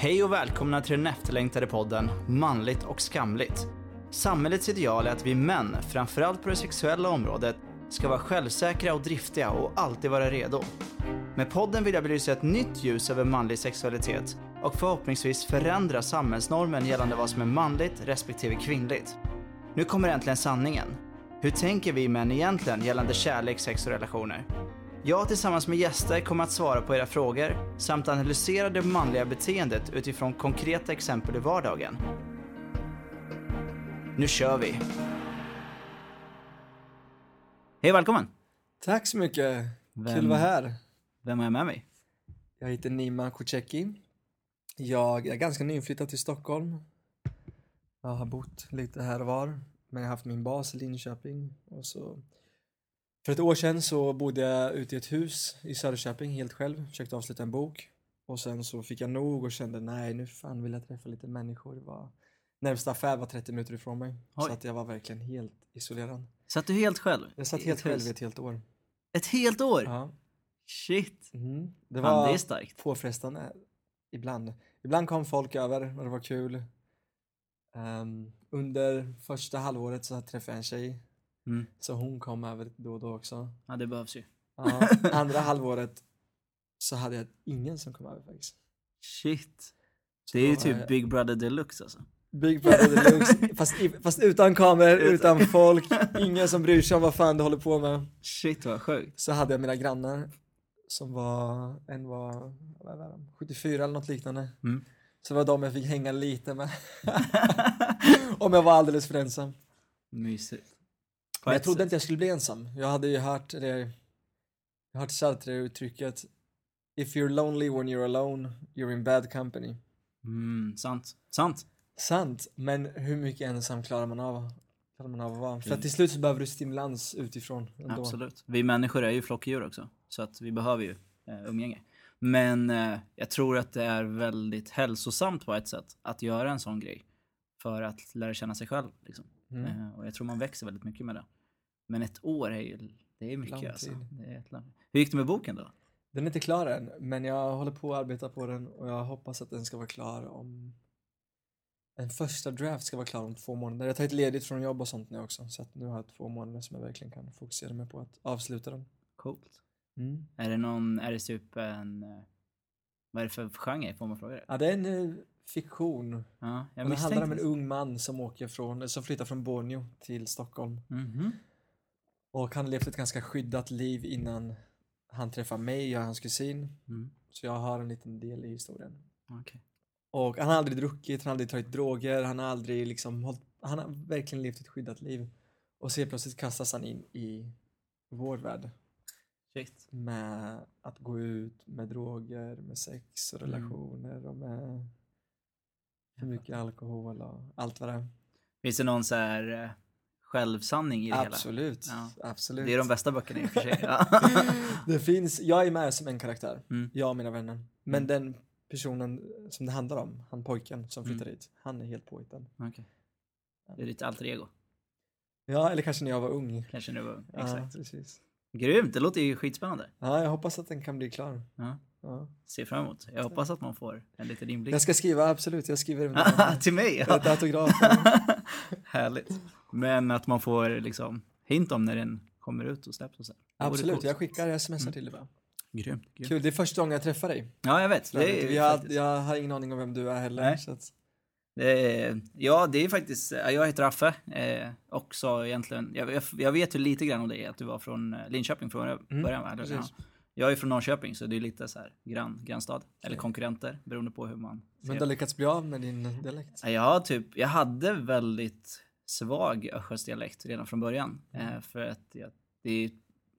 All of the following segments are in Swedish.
Hej och välkomna till den efterlängtade podden Manligt och skamligt. Samhällets ideal är att vi män, framförallt på det sexuella området, ska vara självsäkra och driftiga och alltid vara redo. Med podden vill jag belysa ett nytt ljus över manlig sexualitet och förhoppningsvis förändra samhällsnormen gällande vad som är manligt respektive kvinnligt. Nu kommer äntligen sanningen. Hur tänker vi män egentligen gällande kärlek, sex och relationer? Jag tillsammans med gäster kommer att svara på era frågor samt analysera det manliga beteendet utifrån konkreta exempel i vardagen. Nu kör vi! Hej välkommen! Tack så mycket. Vem- Kul att vara här. Vem är med mig? Jag heter Nima Kocecki. Jag är ganska nyinflyttad till Stockholm. Jag har bott lite här och var, men jag har haft min bas i Linköping. Och så... För ett år sedan så bodde jag ute i ett hus i Söderköping helt själv, försökte avsluta en bok. Och sen så fick jag nog och kände nej, nu fan vill jag träffa lite människor. Det var... Närmsta affär var 30 minuter ifrån mig, Oj. så att jag var verkligen helt isolerad. Satt du helt själv? Jag satt helt själv i ett helt år. Ett helt år? Ja. Shit! Mm. Det Fan, var det är starkt. påfrestande ibland. Ibland kom folk över och det var kul. Ehm, under första halvåret så träffade jag en tjej, Mm. så hon kom över då och då också. Ja, det behövs ju. Ja, andra halvåret så hade jag ingen som kom över faktiskt. Shit. Det är ju typ jag- Big Brother Deluxe alltså. Big Brother Deluxe, fast, fast utan kameror, Utan- utan folk, ingen som bryr sig om vad fan du håller på med. Shit vad sjukt. Så hade jag mina grannar som var, en var, vad var de, 74 eller något liknande. Mm. Så det var de jag fick hänga lite med. Om jag var alldeles för ensam. Mysigt. Men jag trodde sätt. inte jag skulle bli ensam. Jag hade ju hört det, jag har hört Sartre-uttrycket If you're lonely when you're alone, you're in bad company. Mm, sant. Sant. Sant, men hur mycket ensam klarar man av, klarar man av att vara? För att till slut så behöver du stimulans utifrån. Ändå. Absolut. Vi människor är ju flockdjur också. Så att vi behöver ju eh, umgänge. Men eh, jag tror att det är väldigt hälsosamt på ett sätt att göra en sån grej. För att lära känna sig själv. Liksom. Mm. Eh, och jag tror man växer väldigt mycket med det. Men ett år är ju, det är mycket Lång alltså. Det är ett lång- Hur gick det med boken då? Den är inte klar än, men jag håller på att arbeta på den och jag hoppas att den ska vara klar om... En första draft ska vara klar om två månader. Jag har tagit ledigt från jobb och sånt nu också, så att nu har jag två månader som jag verkligen kan fokusera mig på att avsluta den. Coolt. Mm. Är det någon, är det typ en, eh, vad är det för genre? Får man fråga det? Ja, det är en eh, fiktion. Ja, jag det handlar om en ung man som åker från, som flyttar från Borneo till Stockholm. Mhm. Och han levt ett ganska skyddat liv innan han träffar mig, jag är hans kusin. Mm. Så jag har en liten del i historien. Okej. Och han har aldrig druckit, han har aldrig tagit droger, han har aldrig liksom hållit, han har verkligen levt ett skyddat liv. Och så plötsligt kastas han in i vår värld Shit. med att gå ut med droger, med sex och Mm. relationer och med för mycket alkohol och allt vad det är. Finns det någon så här eh, självsanning i det Absolut, Ja. absolut. hela? Det är de bästa böckerna i och för sig. Ja. det finns, jag är med som en karaktär, Mm. jag och mina vänner. Men Mm. den personen som det handlar om, han pojken som flyttar Mm. dit, han är helt påhittad. Okej. Det är ditt alter ego. Ja, eller kanske när jag var ung. Kanske nu var Ja, Exakt. precis. Grymt, det låter ju skitspännande. Ja, jag hoppas att den kan bli klar. Ja. Ja. Ser fram emot. Jag hoppas att man får en liten inblick. Jag ska skriva, absolut, jag skriver Till mig? ett Ja. autograf. Härligt. Men att man får liksom hint om när den kommer ut och släpps och så. Absolut, jag skickar sms Mm. till dig bara. Grymt. grymt. Kul, det är första gången jag träffar dig. Ja, jag vet. Det är, har, faktiskt, jag har ingen aning om vem du är heller. Nej. Så att, det är, ja, det är faktiskt, ja, jag heter Raffe. Eh, också egentligen, jag, jag, jag vet ju lite grann om dig, att du var från eh, Linköping från Mm, början va? Eller, ja. Jag är från Norrköping, så det är lite så här grann, grannstad. Eller konkurrenter, beroende på hur man men du har lyckats bli av med din dialekt. Ja, typ, jag hade väldigt svag östgötsdialekt redan från början. Mm. Eh, för att jag, det är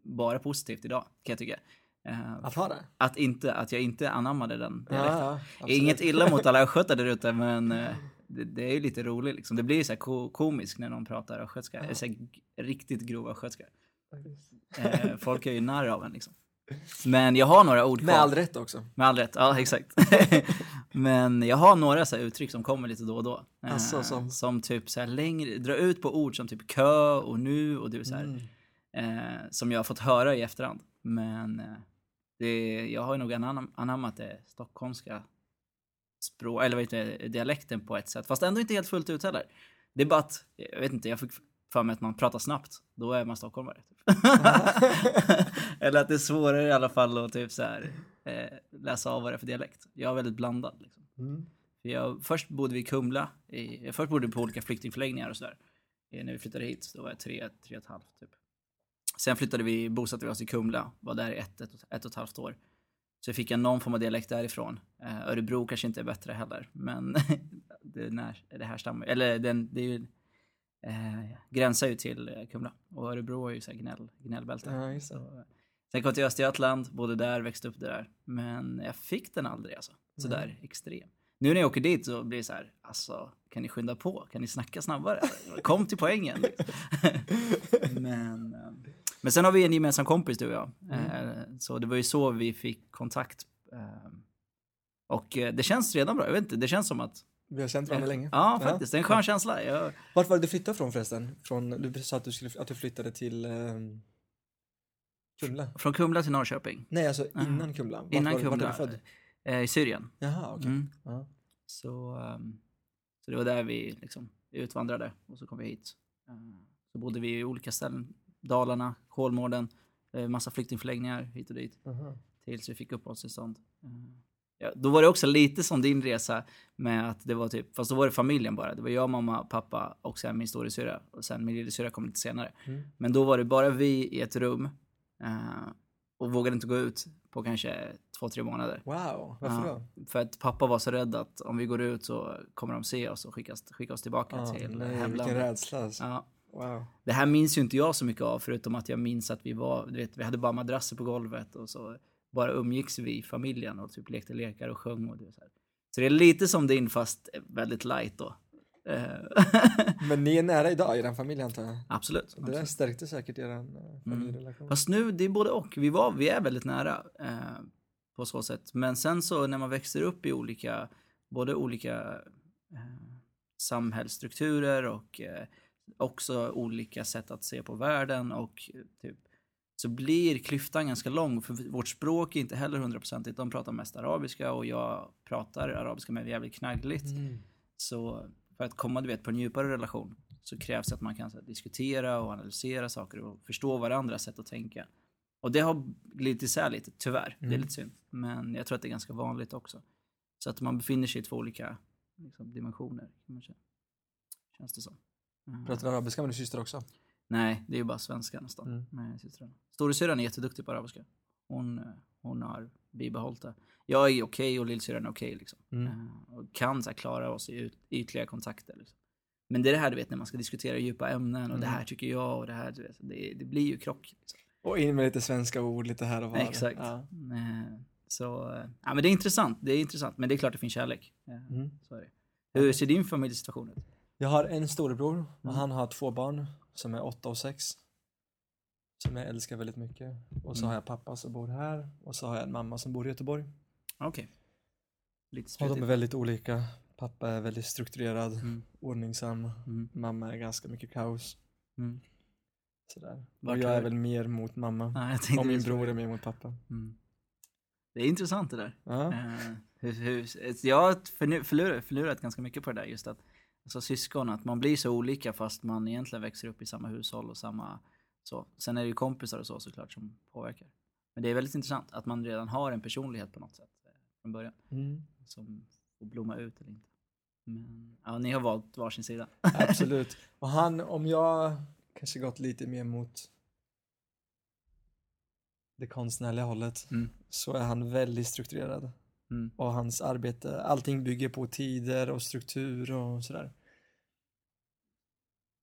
bara positivt idag, kan jag tycka. Eh, Att ha det? att, inte, att jag inte anammade den dialekten. ja. Inget illa mot alla östgötar där ute, men eh, det, det är ju lite roligt liksom. Det blir så här ko komiskt när någon pratar östgötska. Ja. Så riktigt grov östgötska. Folk är ju narr av en liksom. Men jag har några ord kvar. Med all rätt också. Med all rätt, ja exakt. Men jag har några så uttryck som kommer lite då och då. Eh, Alltså, som? som typ så längre, dra ut på ord som typ kö och nu och du så här. Mm. Eh, som jag har fått höra i efterhand. Men eh, det, jag har ju nog anam- anammat det stockholmska språk, eller vad heter det, dialekten på ett sätt. Fast ändå inte helt fullt ut heller. Det är bara att, jag vet inte, jag fick för mig att man pratar snabbt. Då är man stockholmare. Typ. eller att det är svårare i alla fall att typ så här, eh, läsa av vad det är för dialekt. Jag är väldigt blandad. Liksom. Mm. Jag, först bodde vi i Kumla. I, först bodde vi på olika flyktingförläggningar och sådär. Eh, När vi flyttade hit, då var jag tre, tre och ett halvt typ. Sen flyttade vi, bosatte vi oss i Kumla, var där i ett, ett, ett och ett halvt år. Så fick jag någon form av dialekt därifrån. Eh, Örebro kanske inte är bättre heller, men det, när, det här stammar eller den, det är ju, eh, gränsar ju till eh, Kumla. Och Örebro är ju så här gnäll, gnällbälte. Ja, just. Så, eh, sen kom jag till Östergötland, bodde där, växte upp där. Men jag fick den aldrig alltså. Sådär Mm. extrem. Nu när jag åker dit så blir det så här, alltså kan ni skynda på? Kan ni snacka snabbare? Kom till poängen. men, eh, men sen har vi en gemensam kompis du och jag. Eh, Så det var ju så vi fick kontakt. Och det känns redan bra, jag vet inte, det känns som att... Vi har känt varandra länge. Ja, faktiskt. Det är en skön känsla. Jag, Vart var det du flyttade från förresten? Från, du sa att du, skulle, att du flyttade till um, Kumla? från Kumla till Norrköping. Nej, alltså innan Kumla. Vart Innan var, du- vart är Kumla. du född? eh, I Syrien. Jaha, okej. Mm. Ja. Så, ehm, så det var där vi liksom utvandrade och så kom vi hit. Eh, så bodde vi i olika ställen. Dalarna, Kolmården, eh, massa flyktingförläggningar hit och dit. Aha. Tills vi fick uppehållstillstånd. Ja, då var det också lite som din resa med att det var typ, fast då var det familjen bara. Det var jag, mamma, pappa och sen min storasyrra. Och sen min lillasyrra kom lite senare. Mm. Men då var det bara vi i ett rum. eh, och vågade inte gå ut på kanske två, tre månader. Wow, varför då? För att pappa var så rädd att om vi går ut så kommer de se oss och skicka, skicka oss tillbaka Ah, till nej, vilken hemlandet. rädsla alltså. Ja. Wow. Det här minns ju inte jag så mycket av förutom att jag minns att vi var, du vet, vi hade bara madrasser på golvet och så bara umgicks vi i familjen och typ lekte lekar och sjöng och det så här. Så det är lite som din fast väldigt light då. Eh, Men ni är nära idag i den familjen antar jag? absolut. Det där absolut. stärkte säkert er eh, familjerelation. Fast nu, det är både och. Vi, var, vi är väldigt nära eh, på så sätt. Men sen så när man växer upp i olika, både olika eh, samhällsstrukturer och eh, också olika sätt att se på världen och eh, typ så blir klyftan ganska lång för vårt språk är inte heller hundraprocentigt. De pratar mest arabiska och jag pratar arabiska men jävligt knaggligt. Mm. Så för att komma du vet, på en djupare relation så krävs det att man kan här, diskutera och analysera saker och förstå varandras sätt att tänka. Och det har glidit isär lite, tyvärr. Det är Mm. lite synd. Men jag tror att det är ganska vanligt också. Så att man befinner sig i två olika liksom, dimensioner. Kan man säga. Känns det som. Mm. Pratar du arabiska med din syster också? Nej, det är ju bara svenska nästan. Mm. Med systrarna. Storasyrran är jätteduktig på arabiska. Hon, eh, hon har bibehållit det. Jag är okej och lillsyrran är okej liksom. Mm. Eh, Och kan så här, klara oss i yt- ytliga kontakter. Liksom. Men det är det här du vet när man ska diskutera djupa ämnen och det Mm. här tycker jag och det här. Du vet, det, det blir ju krock. Liksom. Och in med lite svenska ord lite här och var. Exakt. Ja. Eh, Så, ja men det är intressant. Det är intressant. Men det är klart det finns kärlek. Mm. Så det. Hur ser din familjesituation ut? Jag har en storebror och Mm. han har två barn som är åtta och sex. Som jag älskar väldigt mycket. Och så Mm. har jag pappa som bor här och så har jag en mamma som bor i Göteborg. Okej. Lite Och de är väldigt olika. Pappa är väldigt strukturerad, Mm. ordningsam. Mm. Mamma är ganska mycket kaos. Mm. Sådär. Vart och jag är väl mer mot mamma. Tänkte och min bror är mer mot pappa. Mm. Det är intressant det där. Ja. Eh, hur, hur, jag har förlurat ganska mycket på det där just att alltså syskon, att man blir så olika fast man egentligen växer upp i samma hushåll och samma så. Sen är det ju kompisar och så såklart som påverkar. Men det är väldigt intressant att man redan har en personlighet på något sätt eh, från början Mm. som får blomma ut eller inte. Men ja, ni har valt varsin sida. Absolut. Och han, om jag kanske gått lite mer mot det konstnärliga hållet Mm. så är han väldigt strukturerad. Mm. Och hans arbete, allting bygger på tider och struktur och sådär.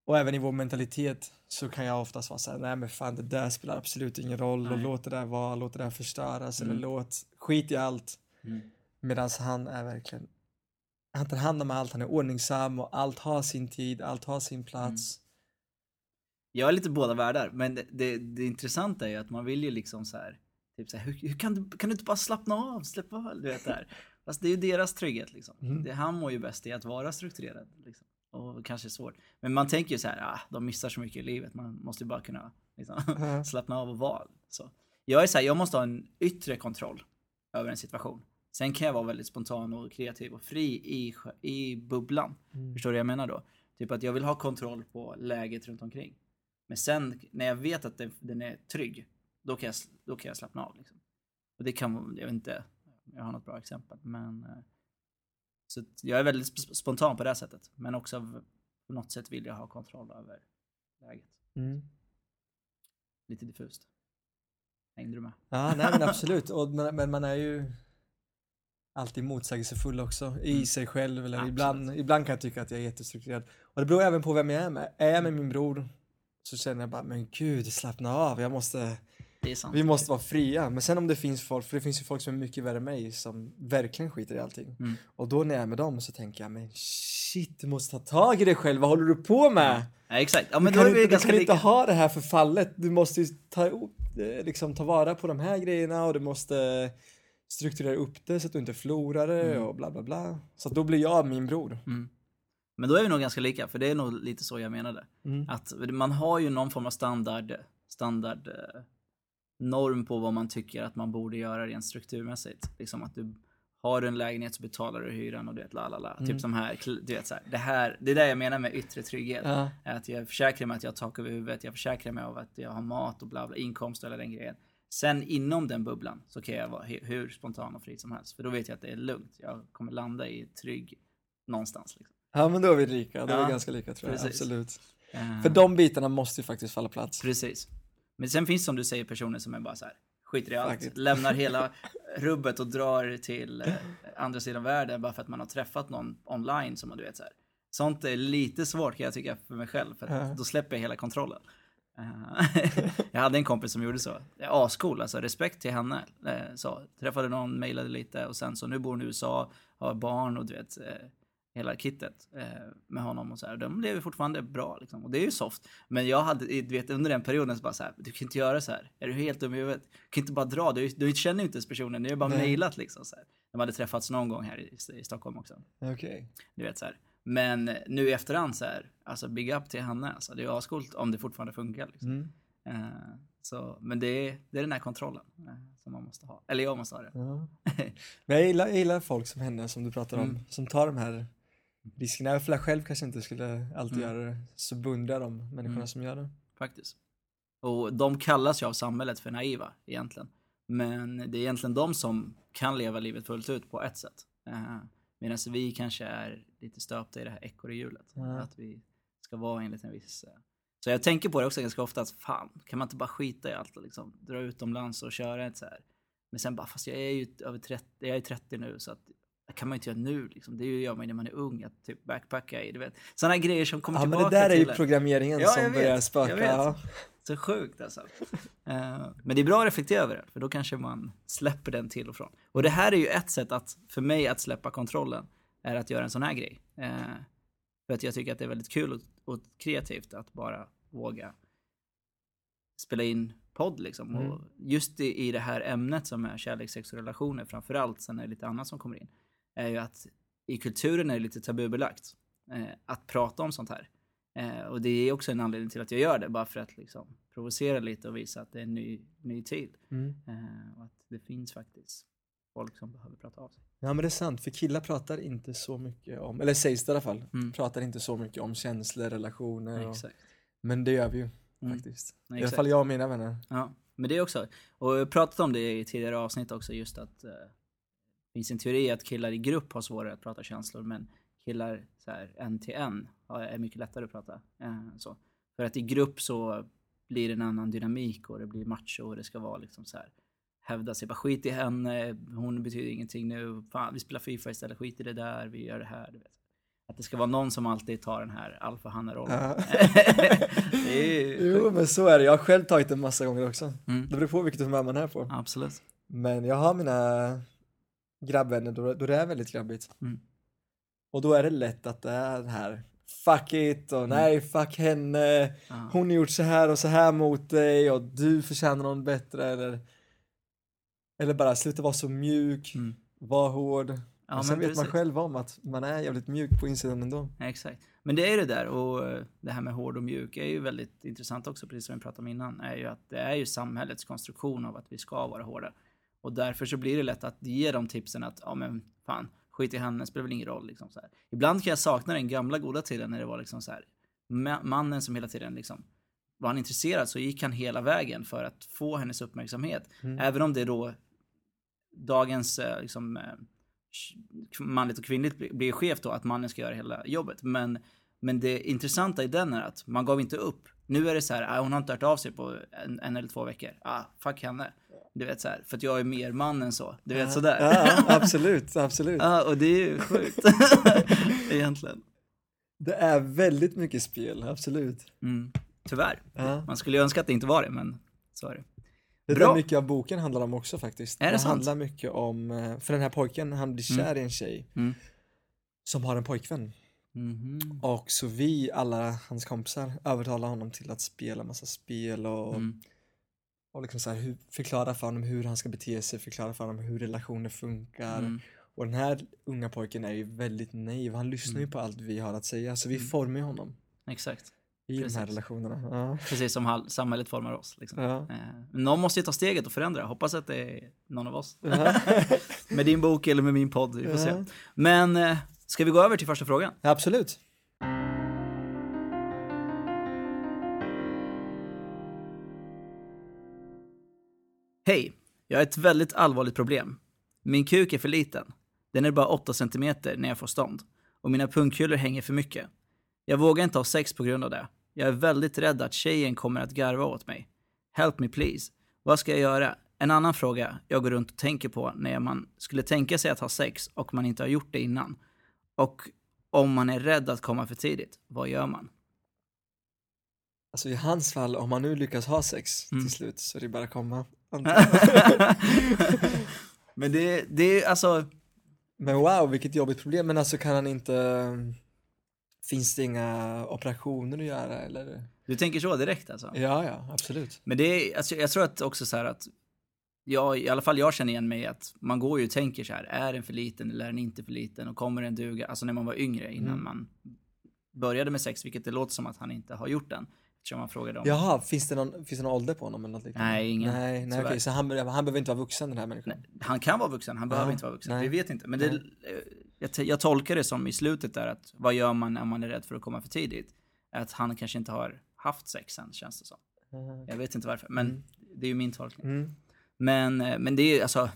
Och även i vår mentalitet så kan jag oftast vara såhär, nej men fan det där spelar absolut ingen roll och Nej. låt det där vara, låt det där förstöras Mm. eller låt, skit i allt. Mm. Medan han är verkligen, han tar hand om allt, han är ordningsam och allt har sin tid, allt har sin plats. Jag är lite båda världar, men det, det, det intressanta är ju att man vill ju liksom så här, typ så här, hur, hur kan, du, kan du inte bara slappna av, släpp av, du vet det här. Fast det är ju deras trygghet liksom. Mm. Det, han mår ju bäst i att vara strukturerad. Liksom. Och kanske svårt. Men man tänker ju så här, ah, de missar så mycket i livet, man måste ju bara kunna liksom, Ja. slappna av och vara. Så. Jag är så här, jag måste ha en yttre kontroll över en situation. Sen kan jag vara väldigt spontan och kreativ och fri i, i bubblan. Förstår du vad jag menar då? Typ att jag vill ha kontroll på läget runt omkring. Men sen när jag vet att den, den är trygg, då kan jag, då kan jag slappna av. Liksom. Och det kan, jag vet inte, jag har något bra exempel. Men, eh, så jag är väldigt sp- spontan på det sättet. Men också på något sätt vill jag ha kontroll över läget. Mm. Lite diffust. Hängde du med? Ja, nej men absolut. Och, men, men man är ju alltid motsägelsefull också i Mm. sig själv. Eller Absolut. ibland, ibland kan jag tycka att jag är jättestrukturerad. Och det beror även på vem jag är med. Är jag med min bror så känner jag bara, men gud, slappna av. Jag måste, Det är sant. vi måste vara fria. Men sen om det finns folk, för det finns ju folk som är mycket värre än mig som verkligen skiter i allting. Mm. Och då när jag är med dem så tänker jag, men shit, du måste ta tag i dig själv. Vad håller du på med? Ja, exakt. Ja, men du då kan, är vi inte, du kan inte ha det här förfallet. Du måste ju ta, eh, liksom, ta vara på de här grejerna och du måste strukturera upp det så att du inte förlorar det Mm. och bla bla bla. Så då blir jag min bror. Mm. Men då är vi nog ganska lika, för det är nog lite så jag menade. Mm. Att man har ju någon form av standard, standard eh, norm på vad man tycker att man borde göra rent strukturmässigt. Liksom att du har du en lägenhet så betalar du hyran och du vet la la la. Mm. Typ som här, du vet så här, det här, det är det jag menar med yttre trygghet. Ja. Är Att jag försäkrar mig att jag har tak över huvudet, jag försäkrar mig av att jag har mat och bla bla, inkomst och hela den grejen. Sen inom den bubblan så kan jag vara hu- hur spontan och fri som helst. För då vet jag att det är lugnt. Jag kommer landa i trygg någonstans. Liksom. ja, men då är vi lika. Då är Ja, vi ganska lika tror jag. precis. Absolut. Eh, För de bitarna måste ju faktiskt falla plats. Precis. Men sen finns som du säger personer som är bara så här, skiter i Fuck allt, it. lämnar hela rubbet och drar till eh, andra sidan världen bara för att man har träffat någon online som man du vet så här. Sånt är lite svårt kan jag tycka för mig själv för då släpper jag hela kontrollen. Eh, jag hade en kompis som gjorde så. Ascool, alltså respekt till henne. Eh, Så, träffade någon, mejlade lite och sen så nu bor hon i USA, har barn och du vet hela kittet eh, med honom och så här. De lever fortfarande bra liksom. Och det är ju soft. Men jag hade, du vet under den perioden så bara så här, du kan inte göra så här. Är du helt dum i huvudet? Du kan inte bara dra, du, du känner ju inte ens personen, ni har bara Nej. mejlat liksom så här. De hade träffats någon gång här i, i Stockholm också. Okej. Du vet så här. Men nu i efterhand så här, alltså big up till henne alltså. Det är ascoolt om det fortfarande funkar liksom. Mm. Eh, så, men det är, det är den här kontrollen eh, som man måste ha. Eller jag måste ha det. Ja. Men jag gillar, jag gillar folk som henne som du pratar om, Mm. som tar de här jag själv kanske inte skulle alltid Mm. göra det, så beundrar de människorna Mm. som gör det. Faktiskt. Och de kallas ju av samhället för naiva egentligen. Men det är egentligen de som kan leva livet fullt ut på ett sätt. Uh, Medan vi kanske är lite stöpta i det här ekorrehjulet. Ja. Att vi ska vara enligt en viss... eh, Så jag tänker på det också ganska ofta att fan, kan man inte bara skita i allt och liksom dra utomlands och köra ett så här. Men sen bara, fast jag är ju över 30, jag är 30 nu så att det kan man ju inte göra nu liksom. Det gör man ju när man är ung, att typ backpacka i, du vet. Sådana grejer som kommer Ja men tillbaka det där är ju programmeringen Ja, som börjar spöka. Ja. Så sjukt alltså. Eh, men det är bra att reflektera över det, för då kanske man släpper den till och från. Och det här är ju ett sätt att, för mig att släppa kontrollen, är att göra en sån här grej. Eh, för att jag tycker att det är väldigt kul och, och kreativt att bara våga spela in podd liksom. Mm. Och just i, i det här ämnet som är kärlek, sex och relationer framförallt, sen är det lite annat som kommer in, är ju att i kulturen är det lite tabubelagt eh, att prata om sånt här. Eh, och det är också en anledning till att jag gör det, bara för att liksom provocera lite och visa att det är en ny, ny tid. Mm. Eh, och att det finns faktiskt folk som behöver prata av sig. ja men det är sant, för killar pratar inte så mycket om, eller sägs det i alla fall, Mm. pratar inte så mycket om känslor, relationer. Och, Exakt. men det gör vi ju Mm. faktiskt. I alla fall jag och mina vänner. Ja, men det också. Och jag har pratat om det i tidigare avsnitt också, just att eh, finns en teori att killar i grupp har svårare att prata känslor, men killar så här, en till en är mycket lättare att prata. Eh, så. För att i grupp så blir det en annan dynamik och det blir macho och det ska vara liksom så här hävda sig, bara skit i henne, hon betyder ingenting nu, fan vi spelar Fifa istället, skit i det där, vi gör det här, du vet. Att det ska vara någon som alltid tar den här alfahanne-rollen. Ja. det är ju Jo men så är det, jag har själv tagit det massa gånger också. Mm. Det beror på vilket humör man är på. Absolut. Men jag har mina grabbvänner då, då det är väldigt grabbigt. Mm. Och då är det lätt att det är det här fuck it och nej fuck henne, Ja. hon har gjort så här och så här mot dig och du förtjänar någon bättre eller eller bara sluta vara så mjuk, Mm. var hård. Ja, och sen men vet man precis. själv om att man är jävligt mjuk på insidan ändå. Exakt. Men det är ju det där och eh, det här med hård och mjuk är ju väldigt intressant också, precis som vi pratade om innan, är ju att det är ju samhällets konstruktion av att vi ska vara hårda. Och därför så blir det lätt att ge dem tipsen att, ja men fan, skit i henne, spelar väl ingen roll liksom så här. Ibland kan jag sakna den gamla goda tiden när det var liksom så här, ma- mannen som hela tiden liksom, var han intresserad så gick han hela vägen för att få hennes uppmärksamhet. Mm. Även om det då dagens eh, liksom, eh, manligt och kvinnligt blir- blir skevt då, att mannen ska göra hela jobbet. Men, men det intressanta i den är att man gav inte upp. Nu är det så här, ah, hon har inte hört av sig på en, en eller två veckor. Ah, fuck henne. Du vet så här, för att jag är mer man än så. Du vet sådär. Ja, absolut, absolut. Ja, och det är ju sjukt. Egentligen. Det är väldigt mycket spel, absolut. Mm. Tyvärr. Ja. Man skulle ju önska att det inte var det, men så är det. Det är Bra. där mycket av boken handlar om också faktiskt. Är det det sant? handlar mycket om, eh, för den här pojken, han blir kär Mm. i en tjej Mm. som har en pojkvän. Mhm. Och så vi, alla hans kompisar, övertalar honom till att spela massa spel och, Mm. Och liksom så här, hur, förklara för honom hur han ska bete sig, förklara för honom hur relationer funkar. Mm. Och den här unga pojken är ju väldigt naiv, han lyssnar ju Mm. på allt vi har att säga, så vi Mm. formar ju honom Exakt. i de här Precis. relationerna. Ja. Precis som samhället formar oss. Liksom. Ja. Eh, Någon måste ju ta steget och förändra. Hoppas att det är någon av oss. Ja. med din bok eller med min podd. Vi får se. Men eh, ska vi gå över till första frågan? Absolut. Hej! Jag har ett väldigt allvarligt problem. Min kuk är för liten. Den är bara 8 cm när jag får stånd. Och mina pungkulor hänger för mycket. Jag vågar inte ha sex på grund av det. Jag är väldigt rädd att tjejen kommer att garva åt mig. Help me please. Vad ska jag göra? En annan fråga jag går runt och tänker på när man skulle tänka sig att ha sex och man inte har gjort det innan. Och om man är rädd att komma för tidigt, vad gör man? Alltså i hans fall, om han nu lyckas ha sex Mm. till slut så är det bara att komma. Men det, det är alltså... Men wow, vilket jobbigt problem. Men alltså kan han inte... Finns det inga operationer att göra eller? Du tänker så direkt alltså? Ja, ja, absolut. Men det är, alltså, jag tror att också så här att, jag, i alla fall jag känner igen mig att man går ju och tänker så här, är den för liten eller är den inte för liten och kommer den duga? Alltså när man var yngre innan Mm. man började med sex, vilket det låter som att han inte har gjort än. Eftersom man frågade om. Jaha, finns det någon, finns det någon ålder på honom eller något liknande? Nej, ingen. Nej, nej okej, så han, behöver- han behöver inte vara vuxen den här människan? Nej, han kan vara vuxen, han behöver Ja, inte vara vuxen. nej. Vi vet inte. Men det, eh, jag, jag tolkar det som i slutet där att vad gör man när man är rädd för att komma för tidigt? Att han kanske inte har haft sex än, känns det som. Jag vet inte varför, men Mm. det är ju min tolkning. Mm. Men, eh, men det är alltså,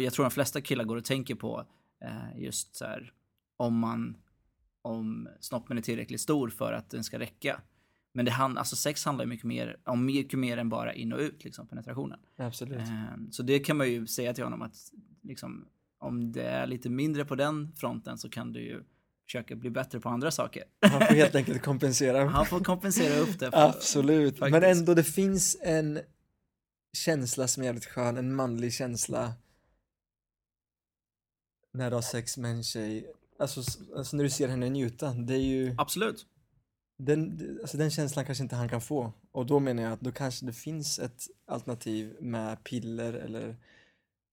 jag tror de flesta killar går och tänker på eh, just så här om man, om snoppen är tillräckligt stor för att den ska räcka. Men det hand, alltså sex handlar ju mycket mer om mycket mer än bara in och ut, liksom penetrationen. Absolut. Eh, så det kan man ju säga till honom att liksom, om det är lite mindre på den fronten så kan du ju försöka bli bättre på andra saker. Han får helt enkelt kompensera. Han får kompensera upp det. Absolut, men faktiskt. ändå det finns en känsla som är jävligt skön, en manlig känsla när du har sex med en tjej. Alltså, alltså när du ser henne njuta, det är ju Absolut. Den, alltså den känslan kanske inte han kan få. Och då menar jag att då kanske det finns ett alternativ med piller eller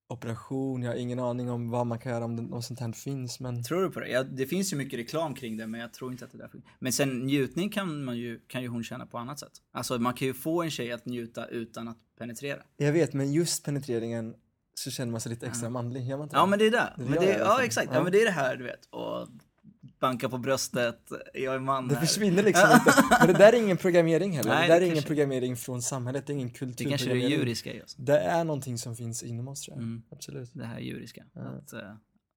operation. Jag har ingen aning om vad man kan göra om det, något sånt här finns, men Tror du på det? Ja, det finns ju mycket reklam kring det, men jag tror inte att det är därför. Men sen njutning kan, man ju, kan ju hon känna på annat sätt. Alltså man kan ju få en tjej att njuta utan att penetrera. jag vet, men just penetreringen så känner man sig lite extra manlig, gör man inte Ja men det är det. Det det, alla ja exakt, ja. Ja. men det är det här du vet. Och banka på bröstet, jag är man Det här. försvinner liksom inte. Men det där är ingen programmering heller. Nej, det där det är ingen programmering från samhället, det är ingen Det kanske är det djuriska i oss. Det är någonting som finns inom oss tror jag. Mm. Absolut. Det här djuriska. Ja. Att, eh,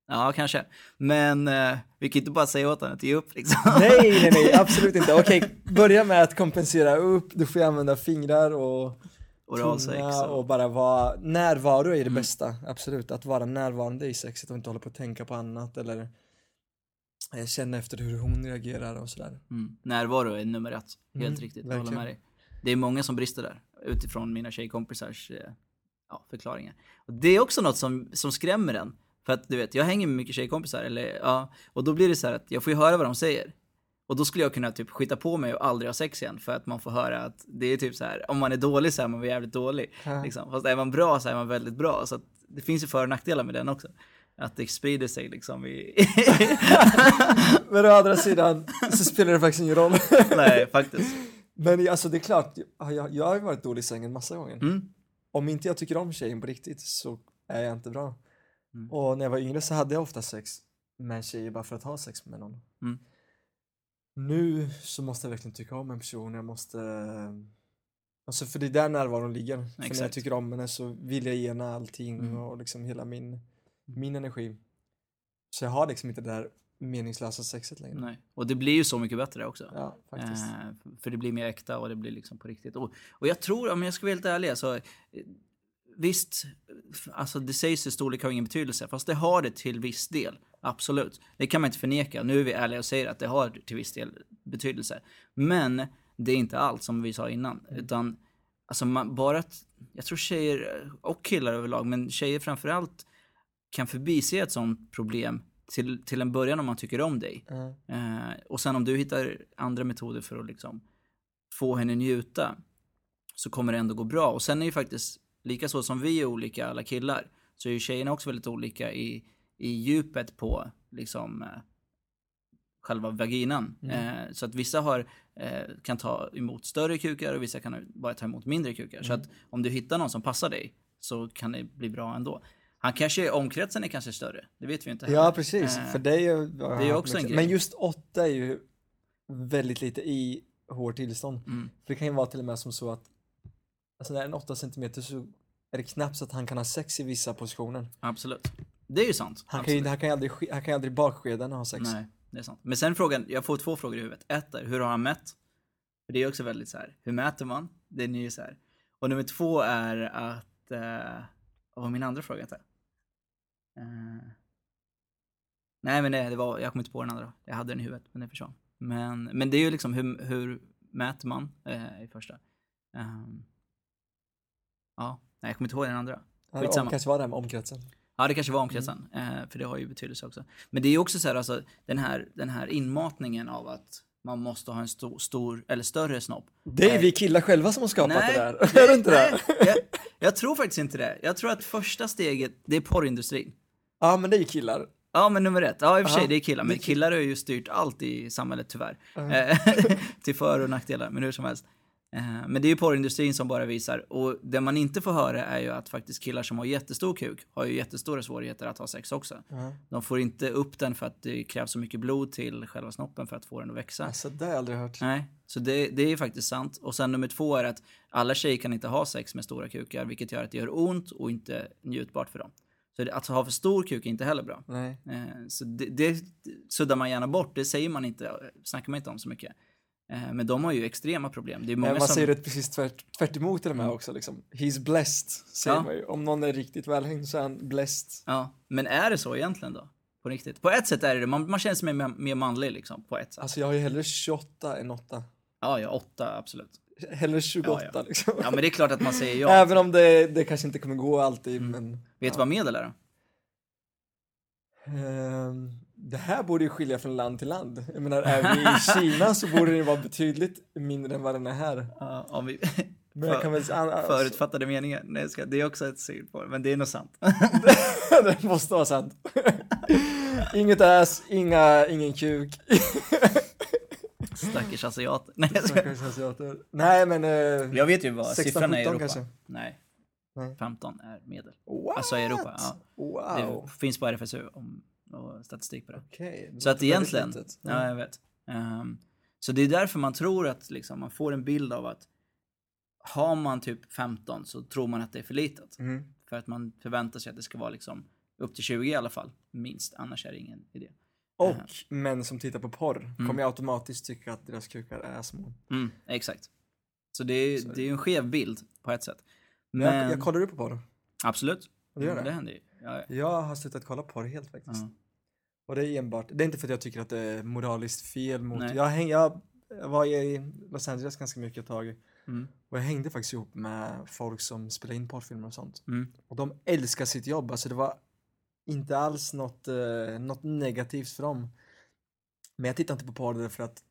ja kanske. Men eh, vi kan inte bara säga åt honom att ge upp liksom. Nej, nej, nej, absolut inte. Okej, börja med att kompensera upp. Du får använda fingrar och Oralsex. och- bara vara, närvaro är det Mm. bästa. Absolut, att vara närvarande i sexet och inte hålla på att tänka på annat eller känna efter hur hon reagerar och sådär. Mm. Närvaro är nummer ett. Helt Mm, riktigt, jag håller med dig. Det är många som brister där, utifrån mina tjejkompisars eh, ja, förklaringar. Och det är också något som, som skrämmer en. För att du vet, jag hänger med mycket tjejkompisar, eller, ja, och då blir det så här att jag får ju höra vad de säger. Och då skulle jag kunna typ skita på mig och aldrig ha sex igen för att man får höra att det är typ så här, om man är dålig så är man jävligt dålig. Ja. Liksom. Fast är man bra så är man väldigt bra. Så att det finns ju för och nackdelar med den också. Att det sprider sig liksom i... Men å andra sidan så spelar det faktiskt ingen roll. Nej, faktiskt. Men alltså det är klart, jag, jag har varit dålig i sängen massa gånger. Mm. Om inte jag tycker om tjejen på riktigt så är jag inte bra. Mm. Och när jag var yngre så hade jag ofta sex med tjejer bara för att ha sex med någon. Mm. Nu så måste jag verkligen tycka om en person, jag måste Alltså för det är där närvaron ligger. För när jag Exakt. tycker om henne så vill jag ge henne allting Mm. och liksom hela min, min energi. Så jag har liksom inte det där meningslösa sexet längre. Nej. Och det blir ju så mycket bättre också. Ja, faktiskt. Eh, för det blir mer äkta och det blir liksom på riktigt. Och, och jag tror, om jag ska vara helt ärlig, så, eh, visst, alltså det sägs att storlek har ingen betydelse, fast det har det till viss del. Absolut. Det kan man inte förneka. Nu är vi ärliga och säger att det har till viss del betydelse. Men det är inte allt som vi sa innan. Utan, alltså man, bara att, jag tror tjejer och killar överlag, men tjejer framförallt kan förbise ett sånt problem till, till en början om man tycker om dig. Ja. Eh, och sen om du hittar andra metoder för att liksom få henne njuta så kommer det ändå gå bra. Och sen är ju faktiskt, lika så som vi är olika alla killar, så är ju tjejerna också väldigt olika i, i djupet på liksom eh, själva vaginan. Eh, så att vissa har, eh, kan ta emot större kukar och vissa kan bara ta emot mindre kukar. Så att om du hittar någon som passar dig så kan det bli bra ändå. Han kanske, omkretsen är kanske större, det vet vi inte. Ja, precis. Eh, För det är ju... det är ju också en grej. Men just åtta är ju väldigt lite i hårt tillstånd. Mm. För det kan ju vara till och med som så att alltså när det är en 8 centimeter så är det knappt så att han kan ha sex i vissa positioner. Absolut. Det är ju sant. Han kan ju Absolut. han kan ju aldrig, han kan aldrig har sex. Nej, det är sant. Men sen frågan, jag får två frågor i huvudet. Ett är, hur har han mätt? För det är också väldigt så här, hur mäter man? Det är ju så här. Och nummer två är att, eh, vad var min andra fråga inte? Eh, nej men det, det var, jag kom inte på den andra. Jag hade den i huvudet, men den försvann. Men, men det är ju liksom, hur, hur mäter man eh, i första? Ehm, ja, nej jag kommer inte ihåg den andra. Skitsamma. Om, kanske var det här med omkretsen. Ja, det kanske var omkretsen, eh, för det har ju betydelse också. Men det är ju också så här, alltså, den här, den här inmatningen av att man måste ha en stor, stor eller större snopp. Det är Nej. vi killar själva som har skapat Nej, det där. är det inte det? nej, jag, jag tror faktiskt inte det. Jag tror att första steget, det är porrindustrin. Ja, men det är ju killar. Ja, men nummer ett. Ja, i och för sig, det är killar. Men killar har ju styrt allt i samhället, tyvärr. Eh, Till för och nackdelar, men hur som helst. Eh, Men det är ju porrindustrin som bara visar. Och det man inte får höra är ju att faktiskt killar som har jättestor kuk har ju jättestora svårigheter att ha sex också. Ja. De får inte upp den för att det krävs så mycket blod till själva snoppen för att få den att växa. Alltså, det har jag aldrig hört. Nej, så det, det är faktiskt sant. Och sen nummer två är att alla tjejer kan inte ha sex med stora kukar, vilket gör att det gör ont och inte njutbart för dem. Så det, att ha för stor kuk är inte heller bra. Nej. Eh, så det, det suddar man gärna bort, det säger man inte, snackar man inte om så mycket. Eh, men de har ju extrema problem. Det är många man som... säger det precis tvärt, tvärt emot det med också liksom. He's blessed, säger Ja. man ju. Om någon är riktigt välhängd så är han blessed. Ja, men är det så egentligen då? På riktigt? På ett sätt är det det. Man, man känner sig mer, mer manlig liksom, på ett sätt. Alltså jag har ju hellre 28 än 8. Ja, ja, åtta, absolut. Hellre 28 Ja, ja. liksom. Ja, men det är klart att man säger ja. Även om det, det kanske inte kommer gå alltid, Mm. men... Vet du vad medel är? Ehm, det här borde ju skilja från land till land. Jag menar, är vi i Kina så borde det vara betydligt mindre än vad den är här. Ja, om vi... Men jag kan väl... Alltså, Förutfattade meningar. Nej, ska, det är också ett syn på men det är nog sant. det måste vara sant. Inget ass, inga, ingen kuk. Stackars asiater. Nej, jag. Stackars asiater. Nej men... eh, Jag vet ju vad 16, siffran är i 17 Europa. kanske. Nej. Nej. 15 är medel. What? Alltså i Europa, ja. Wow. Det finns på RFSU om, och statistik på det. Det Så att egentligen, ja jag vet. Ehm, så det är därför man tror att liksom, man får en bild av att har man typ 15 så tror man att det är för litet. Mm. För att man förväntar sig att det ska vara liksom upp till 20 i alla fall, minst. Annars är det ingen idé. Och män som tittar på porr Mm. kommer automatiskt tycka att deras kukar är små. Mm, exakt. Så det är, är det är en skev bild på ett sätt. Men... Jag, jag kollar du på porr? absolut. Du gör Mm, det? Det händer ju. Ja, ja. Jag har slutat kolla porr helt faktiskt. Ja. Och det är enbart, det är inte för att jag tycker att det är moraliskt fel mot, Nej. jag, häng, jag var i Los Angeles ganska mycket ett tag Mm. och jag hängde faktiskt ihop med folk som spelar in porrfilmer och sånt. Mm. Och de älskar sitt jobb, alltså det var inte alls något, eh, något negativt för dem. Men jag tittar inte på porr därför att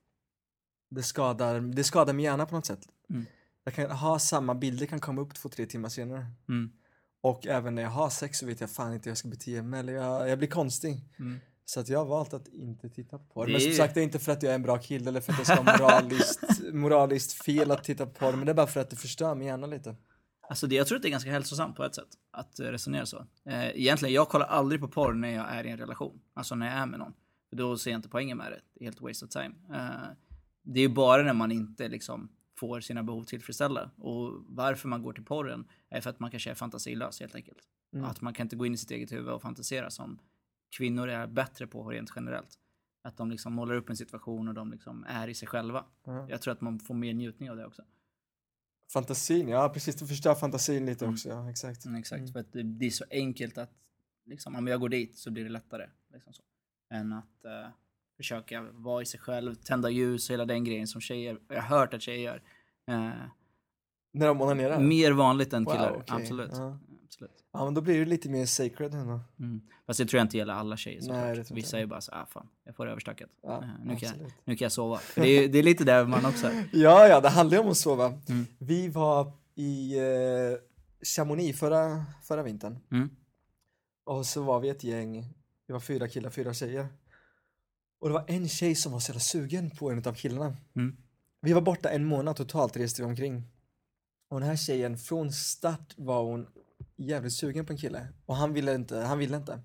det skadar, det skadar min hjärna på något sätt. Mm. Jag kan ha samma bilder kan komma upp två, tre timmar senare. Mm. Och även när jag har sex så vet jag fan inte hur jag ska bete mig eller jag, jag blir konstig. Mm. Så att jag har valt att inte titta på porr. Det Men som sagt, det är inte för att jag är en bra kille eller för att det ska vara moraliskt, moraliskt fel att titta på porr. Men det är bara för att det förstör min hjärna lite. Alltså det, jag tror att det är ganska hälsosamt på ett sätt att eh, resonera så. Eh, egentligen, jag kollar aldrig på porr när jag är i en relation. Alltså när jag är med någon. För då ser jag inte poängen med det. Det är helt waste of time. Eh, det är ju bara när man inte liksom får sina behov tillfredsställda. Och varför man går till porren är för att man kanske är fantasilös helt enkelt. Mm. Att man kan inte gå in i sitt eget huvud och fantisera som kvinnor är bättre på rent generellt. Att de liksom målar upp en situation och de liksom är i sig själva. Ja. Jag tror att man får mer njutning av det också. Fantasin, ja precis. Du förstör fantasin lite Mm. också, ja exakt. Mm, exakt, Mm. för att det, det är så enkelt att liksom, om jag går dit så blir det lättare. Liksom så. Än att eh, försöka vara i sig själv, tända ljus och hela den grejen som tjejer, jag har hört att tjejer gör. Eh, När de onanerar? mer vanligt än Wow, killar, okej. absolut. Ja. Absolut. Ja men då blir det lite mer sacred ändå. Mm. Fast det tror jag inte gäller alla tjejer Nej, det Vissa är bara så ah fan, jag får överstökat. Ja, Eh, nu, kan jag, nu kan jag sova. För det, är, det är lite där man också är. Ja, ja, det handlar ju om att sova. Mm. Vi var i eh, Chamonix förra, förra vintern. Mm. Och så var vi ett gäng, det var fyra killar, fyra tjejer. Och det var en tjej som var så jävla sugen på en av killarna. Mm. Vi var borta en månad totalt reste vi omkring. Och den här tjejen, från start var hon jävligt sugen på en kille. Och han ville inte, han ville inte.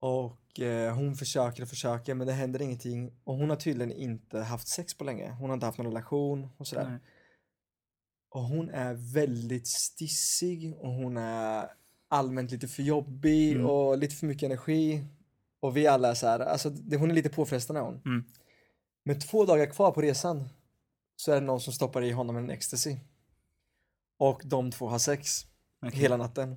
Och eh, hon försöker och försöker men det händer ingenting. Och hon har tydligen inte haft sex på länge. Hon har inte haft någon relation och sådär. Nej. Och hon är väldigt stissig och hon är allmänt lite för jobbig Mm. och lite för mycket energi. Och vi alla är så här, alltså det, hon är lite påfrestande hon. Mm. Men två dagar kvar på resan så är det någon som stoppar i honom en ecstasy. Och de två har sex Okej. hela natten.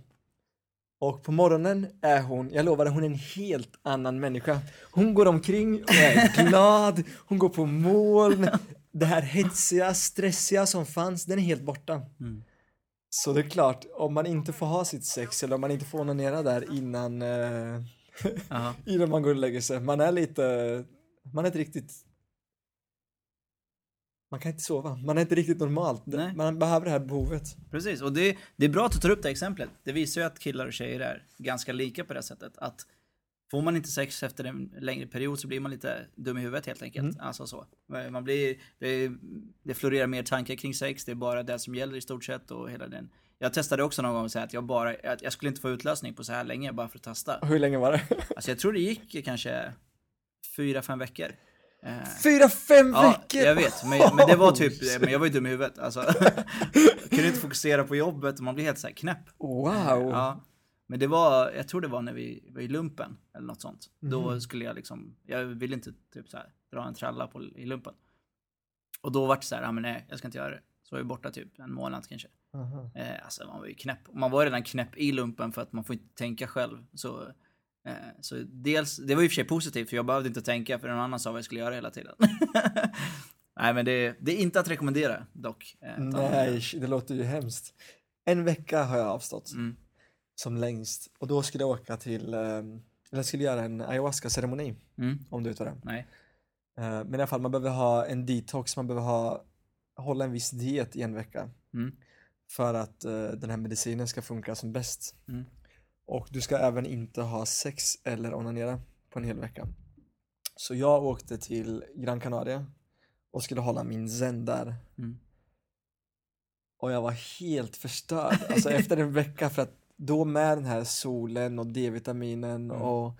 Och på morgonen är hon, jag lovar hon är en helt annan människa. Hon går omkring och är glad, hon går på moln. Det här hetsiga, stressiga som fanns, den är helt borta. Mm. Så det är klart, om man inte får ha sitt sex eller om man inte får onanera där innan, eh, innan man går och lägger sig. Man är lite, man är inte riktigt man kan inte sova, man är inte riktigt normalt. Nej. Man behöver det här behovet. Precis, och det, det är bra att du tar upp det exemplet. Det visar ju att killar och tjejer är ganska lika på det sättet. Att får man inte sex efter en längre period så blir man lite dum i huvudet helt enkelt. Mm. Alltså så. Man blir, det, det florerar mer tankar kring sex, det är bara det som gäller i stort sett och hela den. Jag testade också någon gång säga att jag bara, att jag skulle inte få utlösning på så här länge bara för att testa. Hur länge var det? Alltså jag tror det gick kanske fyra, fem veckor. Eh, Fyra, fem Ja, veckor! jag vet, men, men det var typ, men jag var ju dum i huvudet alltså. Kunde inte fokusera på jobbet och man blir helt så här knäpp. Wow! Ja. Men det var, jag tror det var när vi var i lumpen eller något sånt. Då Mhm. skulle jag liksom, jag ville inte typ så här dra en tralla på, i lumpen. Och då vart det så här, ja men nej, jag ska inte göra det. Så var jag borta typ en månad kanske. Aha. Eh, alltså man var ju knäpp. Man var redan knäpp i lumpen för att man får inte tänka själv. Så, så dels, det var ju i och för sig positivt för jag behövde inte tänka för någon annan sa vad jag skulle göra hela tiden. Nej men det, det är inte att rekommendera dock. eh, Nej, det låter ju hemskt. En vecka har jag avstått Mm, som längst och då skulle jag åka till, eh, eller skulle göra en ayahuasca-ceremoni mm, om du vet vad det är. nej. Eh, Men i alla fall, man behöver ha en detox, man behöver ha, hålla en viss diet i en vecka Mm, för att eh, den här medicinen ska funka som bäst. Och du ska även inte ha sex eller onanera på en hel vecka. Så jag åkte till Gran Canaria och skulle hålla min zen där. mm. Och jag var helt förstörd, alltså efter en vecka för att då med den här solen och D-vitaminen Mm. och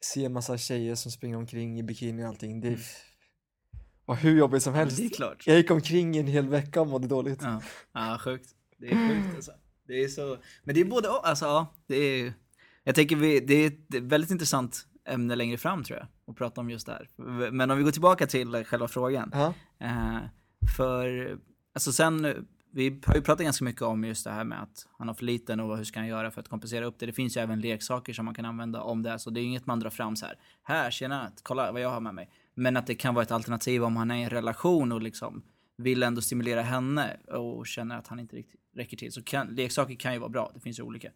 se en massa tjejer som springer omkring i bikini och allting, det Mm. var hur jobbigt som helst. Det är klart. Jag gick omkring i en hel vecka och mådde dåligt. Ja, ja sjukt. Det är sjukt alltså. Det är så, men det är både och, alltså ja, det är, jag tänker vi, det är ett väldigt intressant ämne längre fram tror jag, att prata om just det här. Men om vi går tillbaka till själva frågan. Ja. Eh, för, alltså sen, vi har ju pratat ganska mycket om just det här med att han har för liten och hur ska han göra för att kompensera upp det. Det finns ju även leksaker som man kan använda om det, så det är inget man drar fram så här. Här, tjena, kolla vad jag har med mig. Men att det kan vara ett alternativ om han är i en relation och liksom vill ändå stimulera henne och känner att han inte riktigt räcker till. Så kan, leksaker kan ju vara bra, det finns ju olika.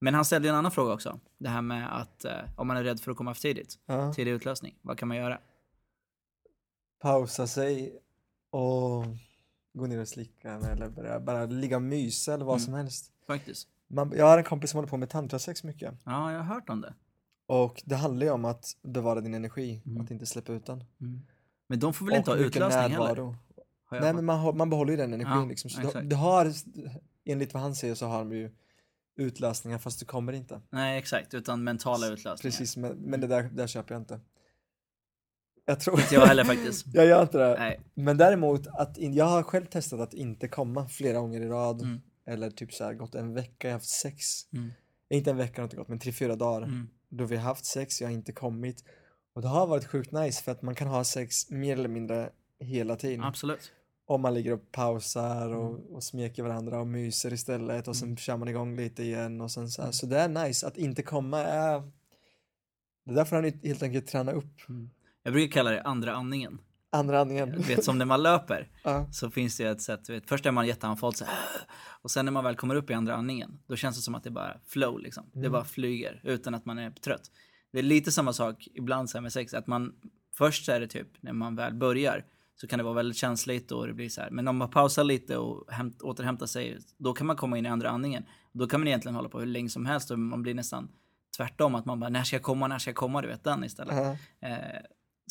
Men han ställde en annan fråga också. Det här med att eh, om man är rädd för att komma för tidigt, Ja. tidig utlösning, vad kan man göra? Pausa sig och gå ner och slicka eller bara, bara ligga och mysa eller vad Mm. som helst. Faktiskt. Man, jag har en kompis som håller på med tantrasex mycket. Ja, jag har hört om det. Och det handlar ju om att bevara din energi, Mm. att inte släppa ut den. Men de får väl inte ha utlösning heller? närvaro. Jag Nej men man, har, man behåller ju den energin Ja, liksom. Så du, exakt. du har enligt vad han säger så har de ju utlösningar fast det kommer inte. Nej, exakt. Utan mentala utlösningar. Precis, men, men det där, där köper jag inte. Jag tror Inte jag heller faktiskt. Jag gör inte det. Nej. Men däremot, att in, jag har själv testat att inte komma flera gånger i rad. Mm. Eller typ så här gått en vecka, jag har haft sex. Mm. Inte en vecka har inte gått, men tre, fyra dagar. Mm. Då vi har haft sex, jag har inte kommit. Och det har varit sjukt nice för att man kan ha sex mer eller mindre hela tiden. Absolut. Om man ligger och pausar och, Mm. och smeker varandra och myser istället och sen kör man igång lite igen och sen så Mm. här. Så det är nice, att inte komma är... Det är därför han helt enkelt tränar upp Jag brukar kalla det andra andningen. andra andningen. Du vet som när man löper Ja. så finns det ett sätt, vet, först är man jätteandfådd så här, och sen när man väl kommer upp i andra andningen då känns det som att det bara flow liksom. Det bara flyger utan att man är trött. Det är lite samma sak ibland så här med sex, att man först så är det typ när man väl börjar så kan det vara väldigt känsligt och det blir så här. Men om man pausar lite och hämt, återhämtar sig, då kan man komma in i andra andningen. Då kan man egentligen hålla på hur länge som helst och man blir nästan tvärtom, att man bara när ska jag komma, när ska jag komma, du vet den istället. Ja. Eh,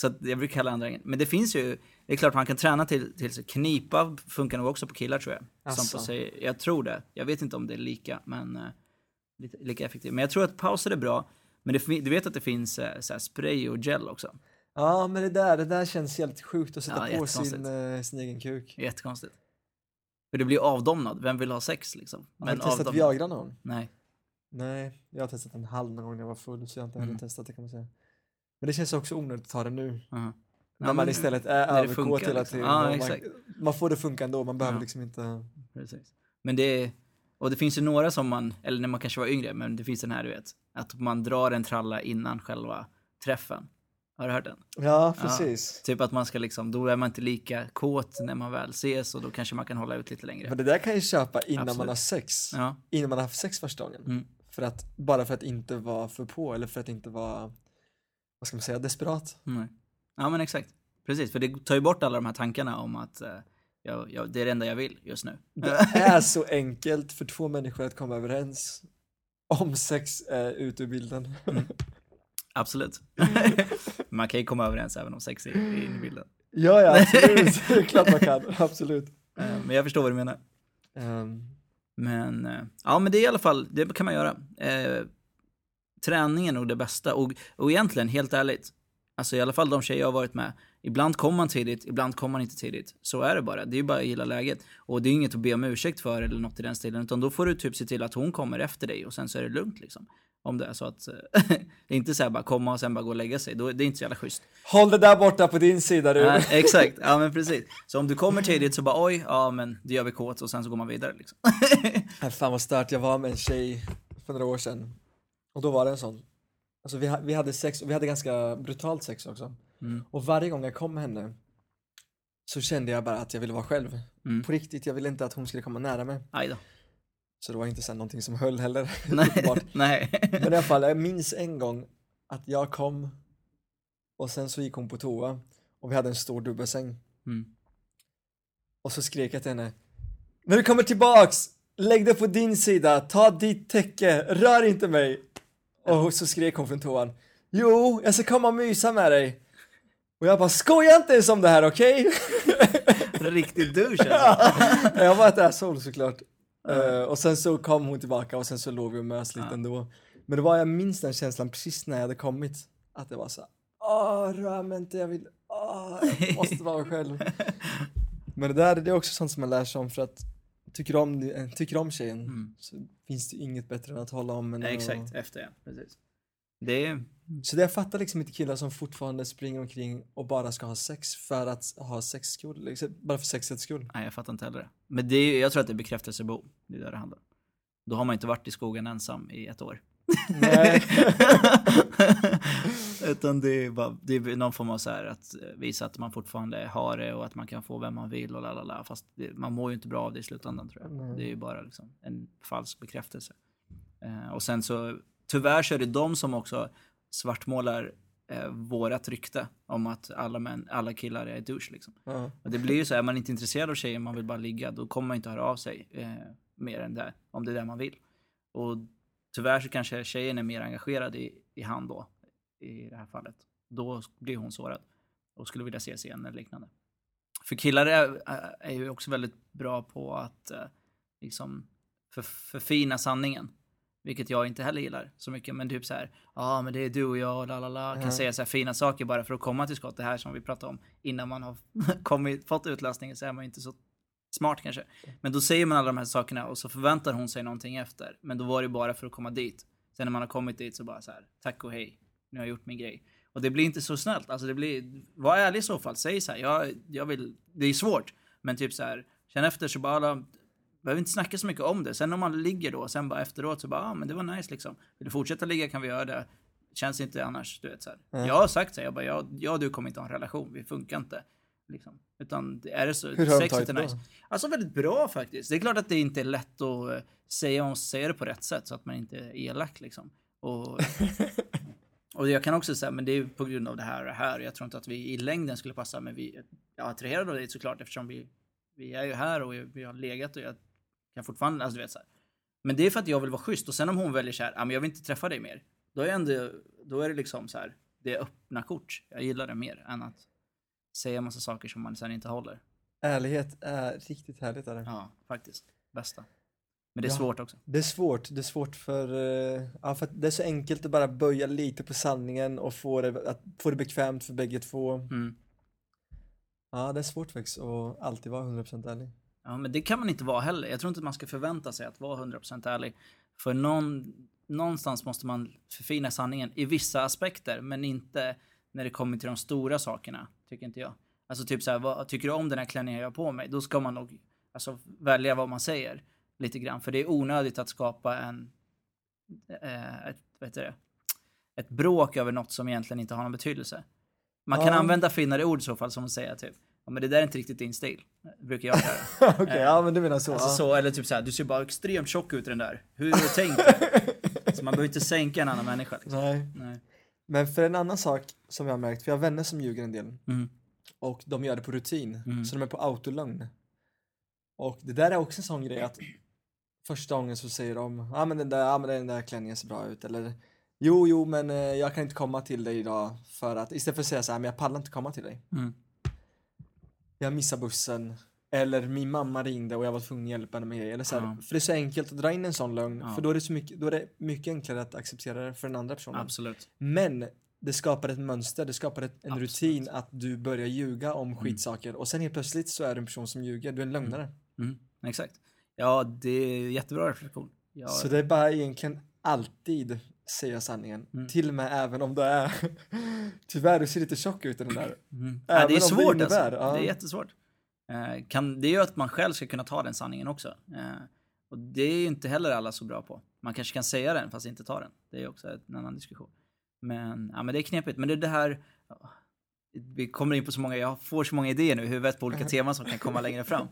så jag brukar kalla andra. Men det finns ju, det är klart man kan träna till, till så knipa funkar nog också på killar tror jag. Som Asså. på sig, jag tror det. Jag vet inte om det är lika, men eh, lika effektivt. Men jag tror att pauser är bra. Men det, du vet att det finns eh, så spray och gel också. Ja, men det där, det där känns helt sjukt att sätta Ja, på sin, jättekonstigt. eh, sin egen kuk. Jättekonstigt. För det blir avdomnad. Vem vill ha sex liksom? Har du testat avdomnad- Viagra någon? Nej. Nej, jag har testat en halv någon gång när jag var full så jag har inte heller Mm. testat det kan man säga. Men det känns också onödigt att ta det nu. Uh-huh. När man istället är när det överkåt funkar, hela liksom. Ja, exakt. man, man får det funka ändå, man behöver Ja. liksom inte... Precis. Men det och det finns ju några som man, eller när man kanske var yngre, men det finns den här du vet, att man drar en tralla innan själva träffen. Har du hört den? Ja, precis. Typ att man ska liksom, då är man inte lika kåt när man väl ses och då kanske man kan hålla ut lite Men längre. det där kan jag köpa innan Absolut. man har sex. Ja, Innan man har haft sex första gången. Mm. För att, bara för att inte vara för på eller för att inte vara, vad ska man säga, desperat. nej. ja men exakt. Precis, för det tar ju bort alla de här tankarna om att eh, jag, jag, det är det enda jag vill just nu. Det är så enkelt för två människor att komma överens om sex är ute ur bilden. Absolut. man kan ju komma överens även om sex är inne i bilden. ja, ja, absolut. Klart man kan. Absolut. Eh, Men jag förstår vad du menar. Ehm, Men eh, ja, men det är i alla fall, det kan man göra. Eh, träningen är nog det bästa och, och egentligen helt ärligt, alltså i alla fall de tjejer jag har varit med, ibland kommer man tidigt, ibland kommer man inte tidigt. Så är det bara, det är ju bara att gilla läget. Och det är inget att be om ursäkt för eller något i den stilen, utan då får du typ se till att hon kommer efter dig och sen så är det lugnt liksom. Om det är så att, eh, det är inte så här bara komma och sen bara gå och lägga sig, då, det är inte så jävla schysst. håll det där borta på din sida du. Nej, exakt, ja men precis. Så om du kommer tidigt så bara oj, ja men det gör vi kåt och sen så går man vidare liksom. Äh, Fan vad stört, jag var med en tjej för några år sedan. Och då var det en sån. Alltså vi, vi hade sex, och vi hade ganska brutalt sex också. Mm. Och varje gång jag kom med henne så kände jag bara att jag ville vara själv. Mm. På riktigt, jag ville inte att hon skulle komma nära mig. Aj då. Så det var inte här någonting som höll heller. Nej, nej. Men i alla fall, jag minns en gång att jag kom och sen så gick hon på toa och vi hade en stor dubbelsäng. Mm. Och så skrek jag till henne När du kommer tillbaks, lägg dig på din sida, ta ditt täcke, rör inte mig! Och så skrek hon från toan Jo, jag ska komma och mysa med dig! Och jag bara, skoja inte ens om det här, okej? Riktigt douche alltså. jag var ett asshole såklart. Eh, och sen så kom hon tillbaka och sen så låg vi och mös lite Ja. ändå. Men det var, jag minns den känslan precis när jag hade kommit. Att det var så åh rör mig inte, jag vill, åh, jag måste vara själv. Men det där det är också sånt som man lär sig om för att tycker om, tycker om tjejen Mm. så finns det inget bättre än att hålla om henne. Och- exakt, efter ja. Precis. Det är... Så det jag fattar liksom inte killar som fortfarande springer omkring och bara ska ha sex för att ha sex skull, liksom, bara för sexets skull. Nej, jag fattar inte heller det. Men det är, jag tror att det är bekräftelsebehov. Det är det det handlar om. Då har man inte varit i skogen ensam i ett år. Nej. Utan det är, bara, det är någon form av så här att eh, visa att man fortfarande har det och att man kan få vem man vill och lalala. Fast det, man mår ju inte bra av det i slutändan tror jag. Nej. Det är ju bara liksom en falsk bekräftelse. Eh, och sen så, tyvärr så är det de som också svartmålar eh, vårat rykte om att alla, män, alla killar är douche liksom. Ja. Och det blir ju så här, är man inte intresserad av tjejer, man vill bara ligga, då kommer man inte höra av sig eh, mer än det, om det är det man vill. Och tyvärr så kanske tjejen är mer engagerad i, i han då, i det här fallet. Då blir hon sårad och skulle vilja ses igen eller liknande. För killar är, är ju också väldigt bra på att eh, liksom för, förfina sanningen. Vilket jag inte heller gillar så mycket. Men typ så här, ja ah, men det är du och jag, la la la. Kan säga så här fina saker bara för att komma till skott. Det här som vi pratade om innan man har kommit, fått utlösningen så är man ju inte så smart kanske. Men då säger man alla de här sakerna och så förväntar hon sig någonting efter. Men då var det bara för att komma dit. Sen när man har kommit dit så bara så här, tack och hej. Nu har jag gjort min grej. Och det blir inte så snällt. Alltså det blir, var ärlig i så fall. Säg så här, jag, jag vill, det är svårt. Men typ så här, känn efter så bara, behöver inte snacka så mycket om det. Sen om man ligger då, sen bara efteråt så bara, ja ah, men det var nice liksom. Vill du fortsätta ligga kan vi göra det. Känns inte annars, du vet så här. Mm. Jag har sagt så här, jag bara, jag, jag och du kommer inte ha en relation, vi funkar inte. Liksom. Utan är det så, Hur sexet är nice. då? Alltså väldigt bra faktiskt. Det är klart att det inte är lätt att eh, säga, måste säga det på rätt sätt så att man inte är elak liksom. Och, och jag kan också säga, men det är på grund av det här och det här. Jag tror inte att vi i längden skulle passa, men vi är attraherade av det såklart eftersom vi, vi är ju här och vi har legat och jag kan fortfarande, alltså du vet så här. Men det är för att jag vill vara schysst och sen om hon väljer så här, ah, men jag vill inte träffa dig mer. Då är, ändå, då är det liksom så här, det är öppna kort. Jag gillar det mer än att säga massa saker som man sen inte håller. Ärlighet är riktigt härligt. Är det. Ja, faktiskt. Bästa. Men det är Ja. svårt också. det är svårt, det är svårt för, eh, ja, för att det är så enkelt att bara böja lite på sanningen och få det, att få det bekvämt för bägge två. Mm. Ja, det är svårt faktiskt att alltid vara 100% ärlig. Ja, men det kan man inte vara heller. Jag tror inte man ska förvänta sig att vara 100% ärlig. För någon, någonstans måste man förfina sanningen i vissa aspekter, men inte när det kommer till de stora sakerna, tycker inte jag. Alltså typ så här, vad, tycker du om den här klänningen jag har på mig? Då ska man nog alltså, välja vad man säger lite grann. För det är onödigt att skapa en, eh, ett, vad heter det? ett bråk över något som egentligen inte har någon betydelse. Man kan Ja. använda finare ord i så fall, som att säga typ, ja men det där är inte riktigt din stil. Brukar jag göra. Okej, ja men du menar så. Alltså ja. så, eller typ såhär, du ser bara extremt tjock ut i den där. Hur har du tänkt? så man behöver inte sänka en annan människa. Liksom. Nej. Nej. Men för en annan sak som jag har märkt, för jag har vänner som ljuger en del Mm. och de gör det på rutin, Mm. så de är på autolögn. Och det där är också en sån grej att första gången så säger de, ja ah, men den där, ah, men den där klänningen ser bra ut eller Jo, jo, men eh, jag kan inte komma till dig idag för att istället för att säga så här, men jag pallar inte komma till dig. Mm. Jag missar bussen. Eller min mamma ringde och jag var tvungen att hjälpa henne med grejer. Eller så här, Ja. För det är så enkelt att dra in en sån lögn. Ja. För då är, det så mycket, då är det mycket enklare att acceptera det för den andra personen. Absolut. Men det skapar ett mönster, det skapar ett, en Absolut. rutin att du börjar ljuga om skitsaker och sen helt plötsligt så är du en person som ljuger, du är en lögnare. Mm. Exakt. Ja, det är jättebra reflektion. Ja, Så det är bara egentligen alltid säga sanningen. Mm. Till och med även om du är Tyvärr, du ser lite tjock ut i den där. mm. ja, det är om det svårt innebär, alltså. ja. Det är jättesvårt. Eh, kan, det är ju att man själv ska kunna ta den sanningen också. Eh, och det är ju inte heller alla så bra på. Man kanske kan säga den fast inte ta den. Det är också en annan diskussion. Men, ja, men det är knepigt. Men det är det här... Vi kommer in på så många, jag får så många idéer nu i huvudet på olika teman som kan komma längre fram.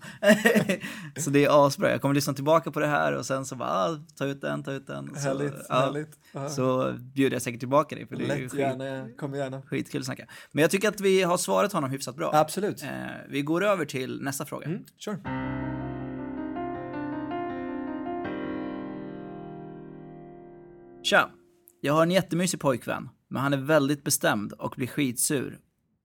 så det är asbra. Jag kommer lyssna tillbaka på det här och sen så bara, ah, ta ut den, ta ut den. Så, Härligt, ja, härligt. Ja. Så bjuder jag säkert tillbaka dig för det är ju Lätt, skit, gärna, kom gärna. skitkul att snacka. Men jag tycker att vi har svarat honom hyfsat bra. Absolut. Eh, vi går över till nästa fråga. Mm, sure. Tja! Jag har en jättemysig pojkvän, men han är väldigt bestämd och blir skitsur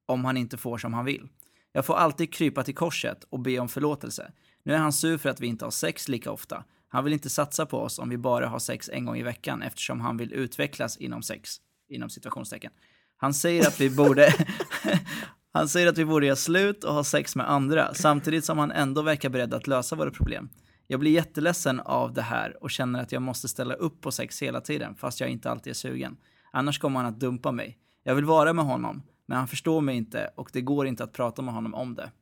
om han inte får som han vill. Jag får alltid krypa till korset och be om förlåtelse. Nu är han sur för att vi inte har sex lika ofta. Han vill inte satsa på oss om vi bara har sex en gång i veckan eftersom han vill utvecklas inom sex. Inom situationstecken. Han säger att vi borde... han säger att vi borde göra slut och ha sex med andra samtidigt som han ändå verkar beredd att lösa våra problem. Jag blir jätteledsen av det här och känner att jag måste ställa upp på sex hela tiden fast jag inte alltid är sugen. Annars kommer han att dumpa mig. Jag vill vara med honom, men han förstår mig inte och det går inte att prata med honom om det.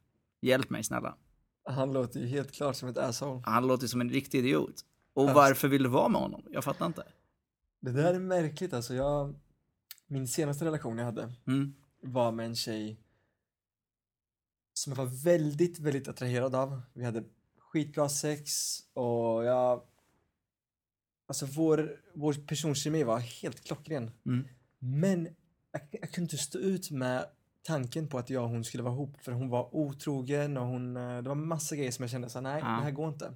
Hjälp mig snälla. Han låter ju helt klart som ett asshole. Han låter som en riktig idiot. Och Alltså. varför vill du vara med honom? Jag fattar inte. Det där är märkligt alltså. Jag, min senaste relation jag hade Mm. var med en tjej som jag var väldigt, väldigt attraherad av. Vi hade skitbra sex och jag... Alltså vår, vår personkemi var helt klockren. Mm. Men jag, jag kunde inte stå ut med tanken på att jag och hon skulle vara ihop för hon var otrogen och hon, eh, det var massa grejer som jag kände så nej Ja. det här går inte.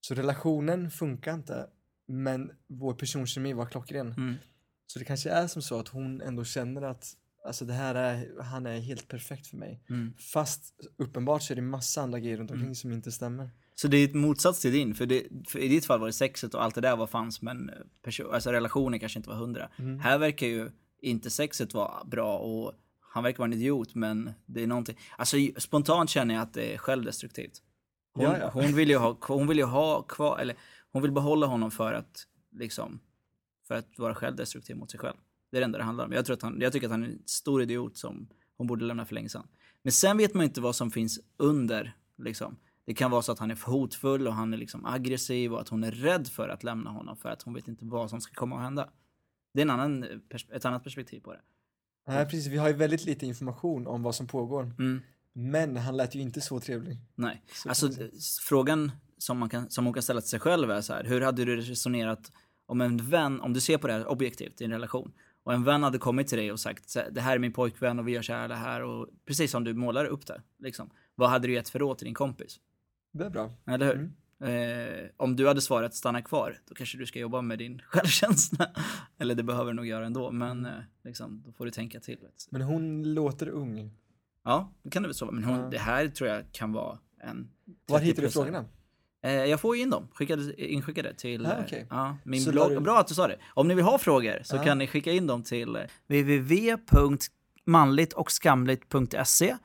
Så relationen funkar inte men vår personkemi var klockren. Mm. Så det kanske är som så att hon ändå känner att alltså det här är, han är helt perfekt för mig. Mm. Fast uppenbart så är det massa andra grejer runt omkring Mm. som inte stämmer. Så det är ett motsats till din, för, det, för i ditt fall var det sexet och allt det där var fanns men alltså relationen kanske inte var hundra. Mm. Här verkar ju inte sexet vara bra och han verkar vara en idiot men det är någonting, alltså spontant känner jag att det är självdestruktivt. Hon, Ja, ja. hon vill ju ha, hon vill ju ha kvar, eller hon vill behålla honom för att liksom, för att vara självdestruktiv mot sig själv. Det är det enda det handlar om. Jag, tror att han, jag tycker att han är en stor idiot som hon borde lämna för länge sedan. Men sen vet man inte vad som finns under, liksom. Det kan vara så att han är för hotfull och han är liksom aggressiv och att hon är rädd för att lämna honom för att hon vet inte vad som ska komma att hända. Det är en annan, pers- ett annat perspektiv på det. Nej, precis. Vi har ju väldigt lite information om vad som pågår. Mm. Men han lät ju inte så trevlig. Nej, Så alltså frågan som, man kan, som hon kan ställa till sig själv är så här, hur hade du resonerat om en vän, om du ser på det här objektivt i en relation, och en vän hade kommit till dig och sagt det här är min pojkvän och vi gör så här, det här och precis som du målar upp det, liksom. Vad hade du gett för råd till din kompis? Det är bra. Eller hur? Eh, om du hade svarat stanna kvar, då kanske du ska jobba med din självkänsla. Eller det behöver du nog göra ändå, men eh, liksom, då får du tänka till. Men hon låter ung. Ja, det kan det väl så. Men hon, Ja. det här tror jag kan vara en Var hittar du 30-plussare. frågorna? Eh, jag får ju in dem, skickade, inskickade till... Ah, eh, okej. ja, min Så blogg. du- Bra att du sa det. Om ni vill ha frågor så Ja. kan ni skicka in dem till eh, www.manligtochskamligt.se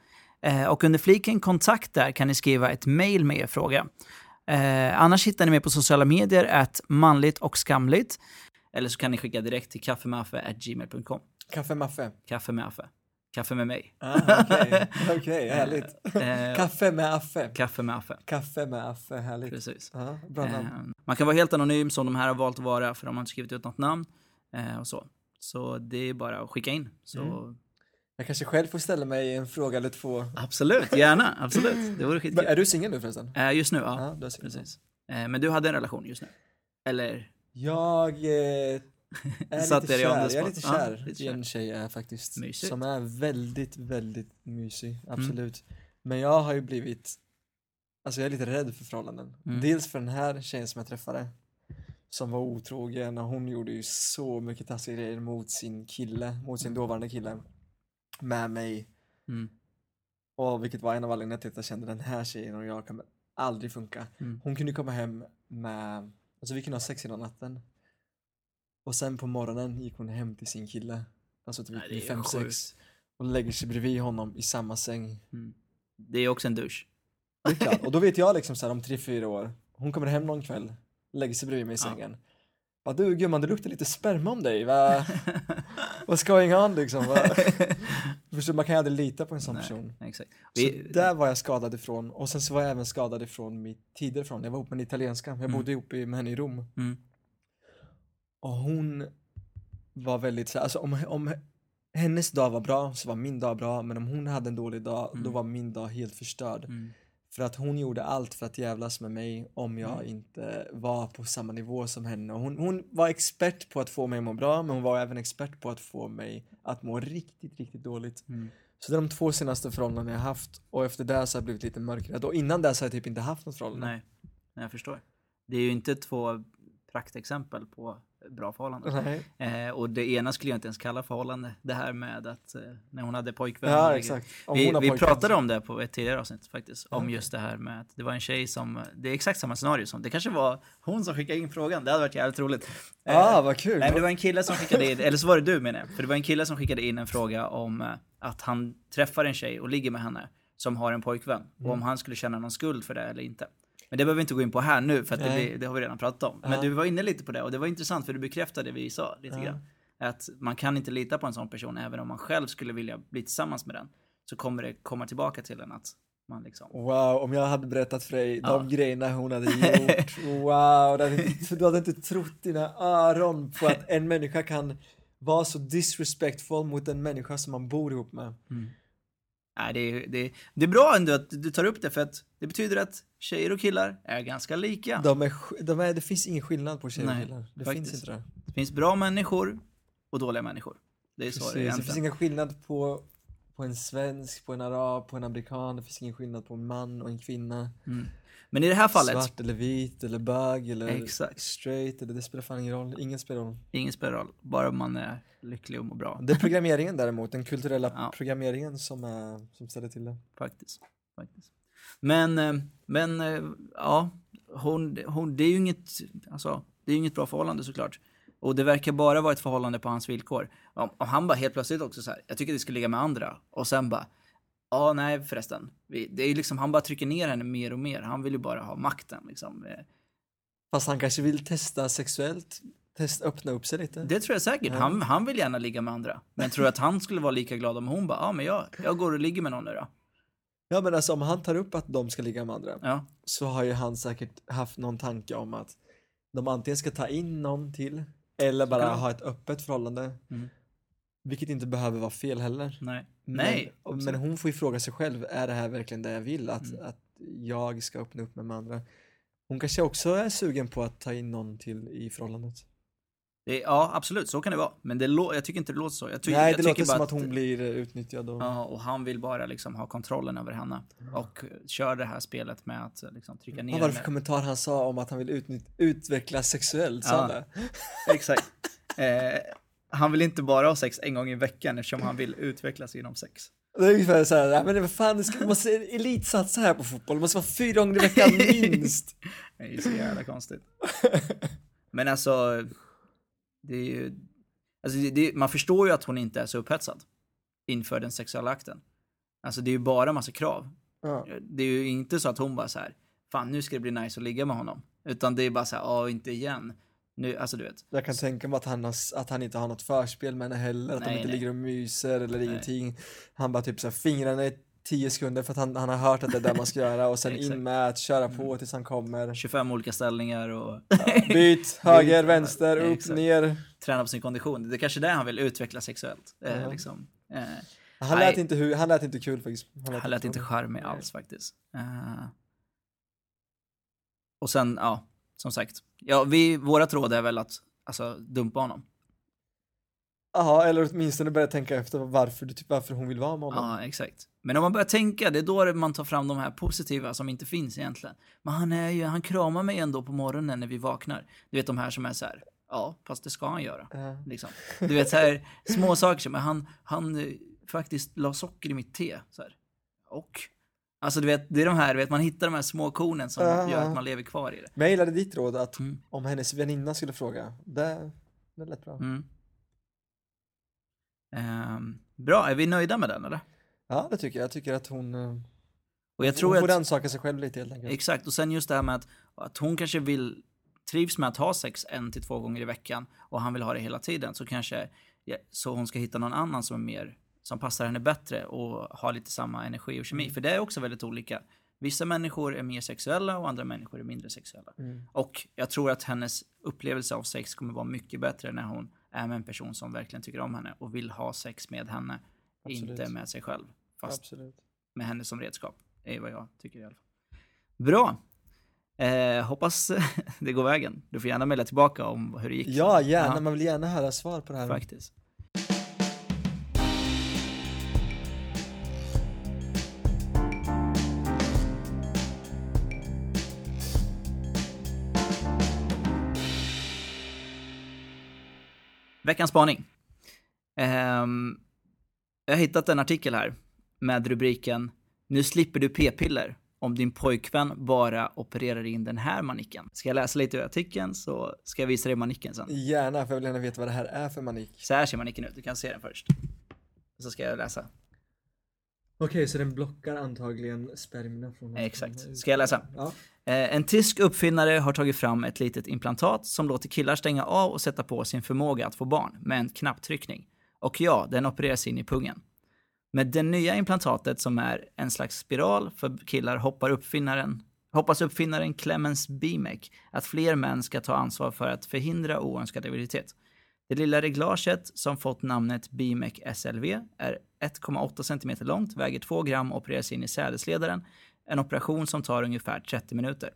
eh, och under fliken kontakt där kan ni skriva ett mail med er fråga. Eh, annars hittar ni mig på sociala medier att manligt och skamligt. Eller så kan ni skicka direkt till kaffemaffe.gmail.com. Kaffe Maffe. Kaffe med Affe. Kaffe med mig. Ah, Okej, okej, härligt. Eh, Kaffe med Affe. Kaffe med Affe. Kaffe med Affe, härligt. Precis. Ja, bra namn. Eh, man kan vara helt anonym som de här har valt att vara för de har inte skrivit ut något namn. Eh, och så. så det är bara att skicka in. Så Mm. Jag kanske själv får ställa mig en fråga eller två. absolut, gärna, absolut. Det vore skitkul. är du singel nu förresten? Eh, just nu, ja. Ja, du är singel. Precis. Eh, men du hade en relation just nu? Eller? Jag eh, är Satt lite i kär. Jag är lite Ja, kär lite i kär. en tjej är faktiskt. Mysigt. Som är väldigt, väldigt mysig. Mm. Absolut. Men jag har ju blivit, alltså jag är lite rädd för förhållanden. Mm. Dels för den här tjejen som jag träffade. Som var otrogen och hon gjorde ju så mycket taskiga grejer mot sin kille, mot sin dåvarande kille. Med mig. Mm. Och vilket var en av anledningarna till att jag kände den här tjejen och jag kommer aldrig funka. Mm. Hon kunde komma hem med, alltså vi kunde ha sex hela natten. Och sen på morgonen gick hon hem till sin kille. Alltså typ Nej, vid fem sjukt. sex Och lägger sig bredvid honom i samma säng. Mm. Det är också en dusch. Det är klart. Och då vet jag liksom så här om tre, fyra år. Hon kommer hem någon kväll, lägger sig bredvid mig i Ja. Bara du gumman, det luktar lite sperma om dig. Va? What's going on liksom? Va? Förstår, man kan ju aldrig lita på en sån Nej. person. Exakt. Så Vi, där var jag skadad ifrån och sen så var jag även skadad ifrån mitt tidigare ifrån. Jag var ihop med en italienska, jag Mm. bodde ihop i- med henne i Rom. mm. Och hon var väldigt så här, alltså om, om hennes dag var bra så var min dag bra men om hon hade en dålig dag då Mm. var min dag helt förstörd. Mm. För att hon gjorde allt för att jävlas med mig om jag Mm. inte var på samma nivå som henne. Hon, hon var expert på att få mig att må bra men hon var även expert på att få mig att må riktigt, riktigt dåligt. Mm. Så det är de två senaste förhållandena jag haft och efter det så har jag blivit lite mörkrädd och innan det så har jag typ inte haft något förhållande. Nej, jag förstår. Det är ju inte två praktexempel på bra förhållanden. Nej. Eh, och det ena skulle jag inte ens kalla förhållande. Det här med att eh, när hon hade pojkvän. Ja och- exakt. Om Vi, vi pratade om det på ett tidigare avsnitt faktiskt. Om Okej. just det här med att det var en tjej som, det är exakt samma scenario som, det kanske var hon som skickade in frågan. Det hade varit jävligt roligt. Eh, Ah vad kul! Nej, det var en kille som skickade in, eller så var det du menar jag. För det var en kille som skickade in en fråga om eh, att han träffar en tjej och ligger med henne som har en pojkvän. Och Mm. om han skulle känna någon skuld för det eller inte. Men det behöver vi inte gå in på här nu för det, blir, det har vi redan pratat om. Men du var inne lite på det och det var intressant för du bekräftade det vi sa lite grann. Att man kan inte lita på en sån person även om man själv skulle vilja bli tillsammans med den. Så kommer det komma tillbaka till en att man liksom... Wow, om jag hade berättat för dig Ja. de grejerna hon hade gjort. Wow, du hade, inte- du hade inte trott dina öron på att en människa kan vara så disrespectful mot en människa som man bor ihop med. Nej, det, är, det, är, det är bra ändå att du tar upp det för att det betyder att tjejer och killar är ganska lika. De är, de är, det finns ingen skillnad på tjejer och Nej, killar. Det faktiskt. finns inte det. Det finns bra människor och dåliga människor. Det är så det det finns ingen skillnad på, på en svensk, på en arab, på en amerikan. Det finns ingen skillnad på en man och en kvinna. Mm. Men i det här fallet, Svart eller vit eller bög eller Exakt. straight eller det spelar fan ingen roll. Ingen spelar roll. ingen spelar roll, bara man är lycklig och mår bra. Det är programmeringen däremot, den kulturella Ja. programmeringen som, är, som ställer till det. Faktiskt. faktiskt. Men, eh, men eh, ja, hon, hon, det är ju inget, alltså, det är inget bra förhållande såklart. Och det verkar bara vara ett förhållande på hans villkor. Om, om han bara helt plötsligt också så här, jag tycker det ska ligga med andra. Och sen bara, ja nej förresten. Det är liksom, han bara trycker ner henne mer och mer. Han vill ju bara ha makten liksom. Eh, Fast han kanske vill testa sexuellt, testa, öppna upp sig lite. Det tror jag säkert. Ja. Han, han vill gärna ligga med andra. Men tror att han skulle vara lika glad om hon bara, ja men jag, jag går och ligger med någon nu då. Ja men alltså om han tar upp att de ska ligga med andra Ja, så har ju han säkert haft någon tanke om att de antingen ska ta in någon till eller bara ha ett öppet förhållande. Mm. Vilket inte behöver vara fel heller. nej. Men, Nej, absolut. men hon får ju fråga sig själv, är det här verkligen det jag vill? Att, Mm. att jag ska öppna upp mig med andra. Hon kanske också är sugen på att ta in någon till i förhållandet. Det, ja, absolut, så kan det vara. Men det jag tycker inte det låter så. Jag, ty- Nej, det låter bara som att hon blir utnyttjad och... Ja, och han vill bara liksom ha kontrollen över henne. Och kör det här spelet med att liksom trycka ner Vad var det för henne. kommentar han sa om att han vill utvecklas sexuellt? Sa Ja. Exakt. Eh, han vill inte bara ha sex en gång i veckan eftersom han vill utvecklas inom sex. Det är ungefär såhär, ja, men vad fan, man måste elitsatsa här på fotboll, det måste vara fyra gånger i veckan minst. Det är ju så jävla konstigt. Men alltså, det är ju, alltså det, det, man förstår ju att hon inte är så upphetsad inför den sexuella akten. Alltså det är ju bara massa krav. Ja. Det är ju inte så att hon bara så här, fan nu ska det bli nice att ligga med honom. Utan det är bara så här, ja inte igen. Nu, alltså du vet. Jag kan tänka mig att han, har, att han inte har något förspel med henne heller, att Nej, de inte nej. ligger och myser eller Nej. ingenting. Han bara typ såhär fingrarna i tio sekunder för att han, han har hört att det är det man ska göra och sen in med att köra på tills han kommer. 25 olika ställningar och Byt, höger, vänster, upp, exakt. ner. träna på sin kondition. Det är kanske det han vill utveckla sexuellt. Eh, Ja. liksom. eh, Han lät, inte, hu- han lät inte kul faktiskt. han lät inte charmig alls faktiskt. Eh, och sen, ja, som sagt. Ja, vi, vårat råd är väl att alltså, dumpa honom. Ja, eller åtminstone börja tänka efter varför, du- typ, varför hon vill vara med honom. Ja, exakt. Men om man börjar tänka, det är då man tar fram de här positiva som inte finns egentligen. Men han är ju, han kramar mig ändå på morgonen när vi vaknar. Du vet de här som är så här, ja, fast det ska han göra. Ja. Liksom. Du vet så här, små saker som, han, han eh, faktiskt la socker i mitt te. Så här. Och? Alltså du vet, det är de här, du vet, man hittar de här små kornen som Ja. gör att man lever kvar i det. Men jag gillade ditt råd att Mm. om hennes väninna skulle fråga, det, det lät bra. Mm. Ehm, bra, är vi nöjda med den eller? Ja, det tycker jag. Jag tycker att hon, eh, Och jag hon tror får att, rannsaka sig själv lite helt enkelt. exakt, och sen just det här med att, att hon kanske vill, trivs med att ha sex en till två gånger i veckan och han vill ha det hela tiden så kanske, så hon ska hitta någon annan som är mer, som passar henne bättre och har lite samma energi och kemi. Mm. För det är också väldigt olika. Vissa människor är mer sexuella och andra människor är mindre sexuella. Mm. Och jag tror att hennes upplevelse av sex kommer vara mycket bättre när hon är med en person som verkligen tycker om henne och vill ha sex med henne, Absolut. inte med sig själv. Fast Absolut. med henne som redskap, är vad jag tycker i alla fall. Bra! Eh, hoppas det går vägen. Du får gärna mejla tillbaka om hur det gick. Ja, gärna. Ja. Man vill gärna höra svar på det här. Faktiskt. Veckans spaning. Ehm, jag har hittat en artikel här med rubriken Nu slipper du p-piller om din pojkvän bara opererar in den här manicken. Ska jag läsa lite ur artikeln så ska jag visa dig manicken sen. Gärna, för jag vill gärna veta vad det här är för manik. Så här ser manicken ut, du kan se den först. Så ska jag läsa. Okej, så den blockar antagligen spermierna från Exakt. Ska jag läsa? Ja. Eh, en tysk uppfinnare har tagit fram ett litet implantat som låter killar stänga av och sätta på sin förmåga att få barn med en knapptryckning. Och ja, den opereras in i pungen. Med det nya implantatet som är en slags spiral för killar hoppar uppfinnaren, hoppas uppfinnaren Clemens Bimek att fler män ska ta ansvar för att förhindra oönskad graviditet. Det lilla reglaget som fått namnet Bimek SLV är 1,8 cm långt, väger 2 gram och opereras in i sädesledaren. En operation som tar ungefär 30 minuter.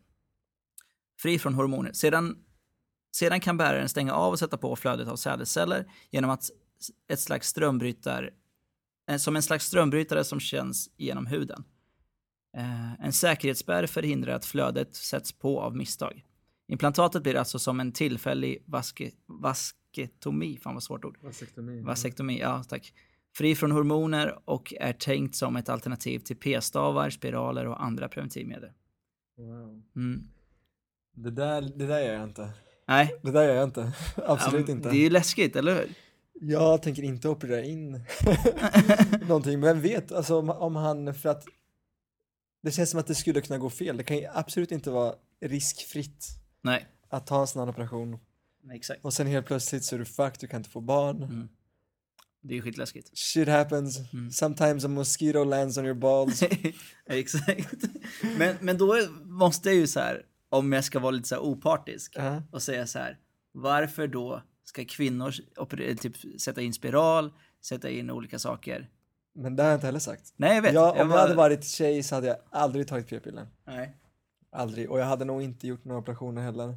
Fri från hormoner. Sedan, sedan kan bäraren stänga av och sätta på flödet av sädesceller genom att ett slags strömbrytar eh, som en slags strömbrytare som känns genom huden. Eh, en säkerhetsspärr förhindrar att flödet sätts på av misstag. Implantatet blir alltså som en tillfällig vaske, vasketomi, fan vad svårt ord. Vasektomi. Vasektomi, ja tack. Fri från hormoner och är tänkt som ett alternativ till p-stavar, spiraler och andra preventivmedel. Wow. Mm. Det, där, det där gör jag inte. Nej, Det där gör jag inte. Absolut ja, inte. det är ju läskigt, eller hur? Jag tänker inte operera in någonting, men vem vet, alltså om, om han, för att det känns som att det skulle kunna gå fel. Det kan ju absolut inte vara riskfritt Nej, att ta en sån här operation. exakt. Och sen helt plötsligt så är du fucked, du kan inte få barn. Mm. Det är skitläskigt. Shit happens. Mm. Sometimes a mosquito lands on your balls. exakt. Men, men då måste jag ju så här, om jag ska vara lite så här opartisk Ja. och säga så här, varför då ska kvinnor operera, typ sätta in spiral, sätta in olika saker? Men det har jag inte heller sagt. Nej, jag vet. Jag, om jag bara- hade varit tjej så hade jag aldrig tagit p-piller. Nej. Aldrig. Och jag hade nog inte gjort några operationer heller.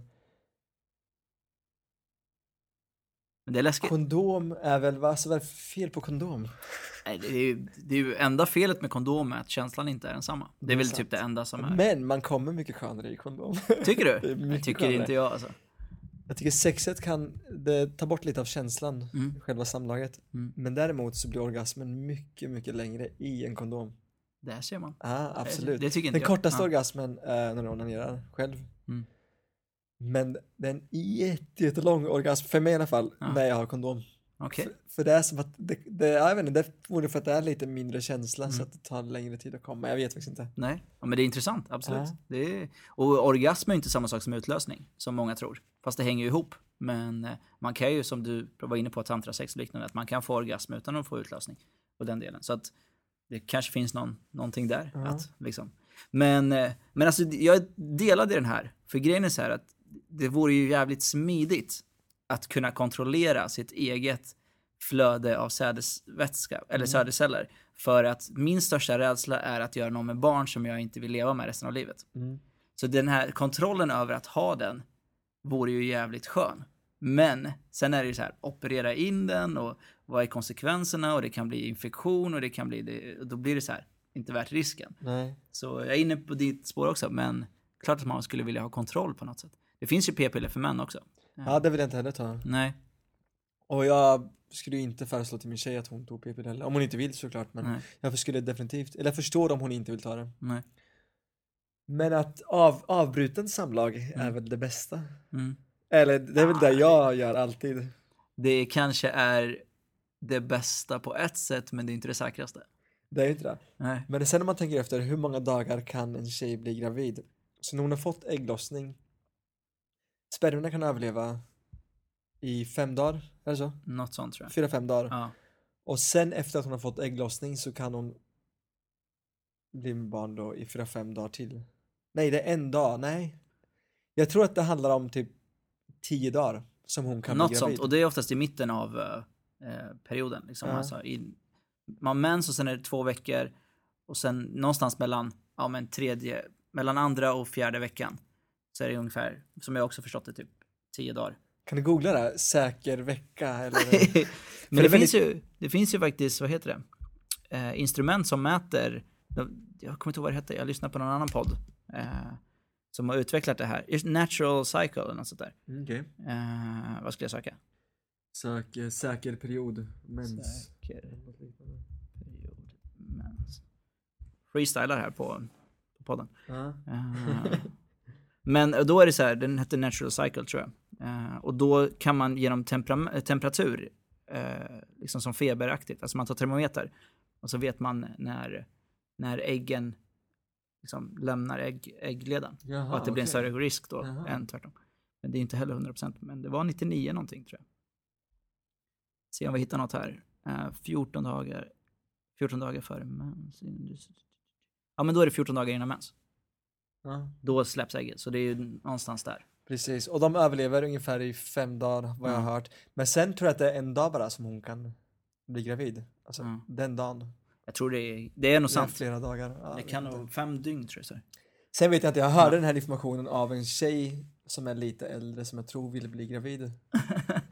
Men det är läskigt. Kondom är väl, vad alltså, vad är det för fel på kondom? Nej, det, är ju, det är ju enda felet med kondom är att känslan inte är densamma. Det är väl sant. typ det enda som är. Men man kommer mycket skönare i kondom. Tycker Det är du? Jag tycker skönare. inte jag alltså. Jag tycker sexet kan, det tar bort lite av känslan, Mm. själva samlaget. Mm. Men däremot så blir orgasmen mycket, mycket längre i en kondom. Där ser man. Ja, absolut. Det tycker inte Den jag. kortaste Ja. orgasmen är när du onanerar själv. Mm. Men den jätte, jättelång orgasm, för mig i alla fall, Ja. när jag har kondom. Okej. För, för det är som att, det, det, jag vet inte, det är förmodligen för att det är lite mindre känsla så Mm. att det tar längre tid att komma. Jag vet faktiskt inte. Nej, ja, men det är intressant, absolut. Ja. Det är, och orgasm är inte samma sak som utlösning, som många tror. Fast det hänger ju ihop. Men eh, man kan ju, som du var inne på, tantrasex och liknande, att man kan få orgasm utan att få utlösning. Och den delen. Så att det kanske finns någon, någonting där. Ja. Att, liksom. Men, eh, men alltså, jag delade den här. För grejen är så här att det vore ju jävligt smidigt att kunna kontrollera sitt eget flöde av sädesvätska, eller Mm. sädesceller. För att min största rädsla är att göra någon med barn som jag inte vill leva med resten av livet. Mm. Så den här kontrollen över att ha den vore ju jävligt skön. Men sen är det ju så här, operera in den och vad är konsekvenserna och det kan bli infektion och det kan bli det, då blir det så här, inte värt risken. Nej. Så jag är inne på ditt spår också, men klart att man skulle vilja ha kontroll på något sätt. Det finns ju p-piller för män också. Ja, det vill jag inte heller ta. Nej, Och jag skulle ju inte föreslå till min tjej att hon tog p-piller heller. Om hon inte vill såklart, men nej, jag skulle definitivt, eller jag förstår om hon inte vill ta det. nej. Men att av, avbruten samlag är Mm. väl det bästa. Mm. Eller det är väl det jag gör alltid. Det kanske är det bästa på ett sätt, men det är inte det säkraste. Det är ju inte det. Nej. Men sen när man tänker efter, hur många dagar kan en tjej bli gravid? Så när hon har fått ägglossning, spermierna kan överleva i fem dagar, eller så? Något sånt tror jag. Fyra, fem dagar. Ja. Och sen efter att hon har fått ägglossning så kan hon bli med barn då i fyra, fem dagar till. Nej, det är en dag, nej. Jag tror att det handlar om typ tio dagar som hon kan Något bli gravid. sånt, och det är oftast i mitten av eh, eh, perioden. Liksom. Ja. Alltså, i, man mens och sen är det två veckor och sen någonstans mellan, ja, men tredje, mellan andra och fjärde veckan så är det ungefär, som jag också förstått det, typ tio dagar. Kan du googla det? Säker vecka eller? men det, det är finns ju, det finns ju faktiskt, vad heter det, eh, instrument som mäter, jag kommer inte ihåg vad det heter, jag lyssnade på någon annan podd eh, som har utvecklat det här, Natural Cycle eller något sånt där. Mm, Okej. Eh, vad skulle jag söka? Sök eh, säker period, mens. Säker period mens. Freestylar här på, på podden. Ja. Eh, men då är det så här, den heter Natural Cycle tror jag. Eh, och då kan man genom tempera- temperatur, eh, liksom som feberaktigt, alltså man tar termometer och så vet man när, när äggen liksom lämnar ägg, äggledan. Jaha, och att det blir en större risk då Jaha. än tvärtom. Men det är inte heller 100% men det var 99 någonting tror jag. Se om vi hittar något här. Eh, 14 dagar, 14 dagar före mens. Ja men då är det 14 dagar innan mens. Ja, Då släpps ägget, så det är ju någonstans där. precis. Och de överlever ungefär i fem dagar vad jag har hört. Men sen tror jag att det är en dag bara som hon kan bli gravid. Alltså Mm. den dagen. Jag tror det är, det är nog Det är sant. flera dagar. Ja, Det kan nog, fem dygn tror jag. Så. Sen vet jag inte, jag hörde den här informationen av en tjej som är lite äldre som jag tror vill bli gravid.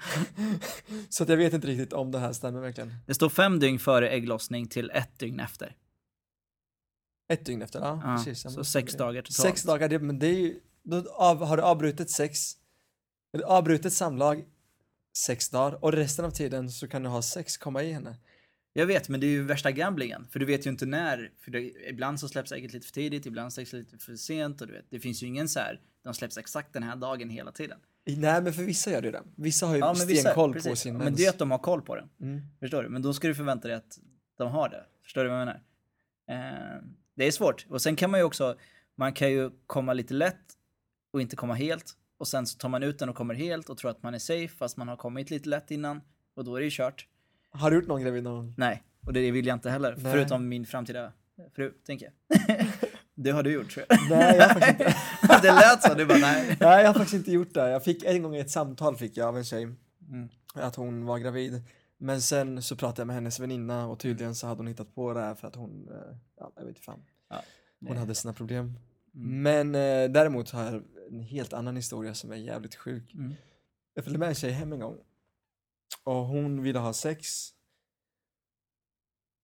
så att jag vet inte riktigt om det här stämmer verkligen. Det står fem dygn före ägglossning till ett dygn efter. Ett dygn efter, ja, Ja, precis. Så sex dagar totalt. Sex dagar, det, men det är ju, då av, har du avbrutit sex, eller avbrutit samlag sex dagar och resten av tiden så kan du ha sex komma i henne. Jag vet, men det är ju värsta gamblingen. För du vet ju inte när. För det, ibland så släpps ägget lite för tidigt, ibland släpps det lite för sent. Och du vet, det finns ju ingen så här, de släpps exakt den här dagen hela tiden. Nej men för vissa gör det det. Vissa har ju Ja, men stenkoll på sin Men mens. det är att de har koll på den. Mm. Förstår du? Men då ska du förvänta dig att de har det. Förstår du vad jag menar? Eh, det är svårt. Och sen kan man ju också, man kan ju komma lite lätt och inte komma helt. Och sen så tar man ut den och kommer helt och tror att man är safe fast man har kommit lite lätt innan. Och då är det ju kört. Har du gjort någon gravid någon gång? Nej, och det vill jag inte heller. Nej. Förutom min framtida fru, tänker jag. det har du gjort tror jag. Nej, jag har faktiskt inte. det lät så, du bara nej. Nej, jag har faktiskt inte gjort det. Jag fick en gång ett samtal fick jag av en tjej Mm. att hon var gravid. Men sen så pratade jag med hennes väninna och tydligen så hade hon hittat på det här för att hon, eh, ja, jag vet inte fan. Ja, Hon hade sina problem. Mm. Men eh, däremot har jag en helt annan historia som är jävligt sjuk. Mm. Jag följde med en tjej hem en gång. Och hon ville ha sex.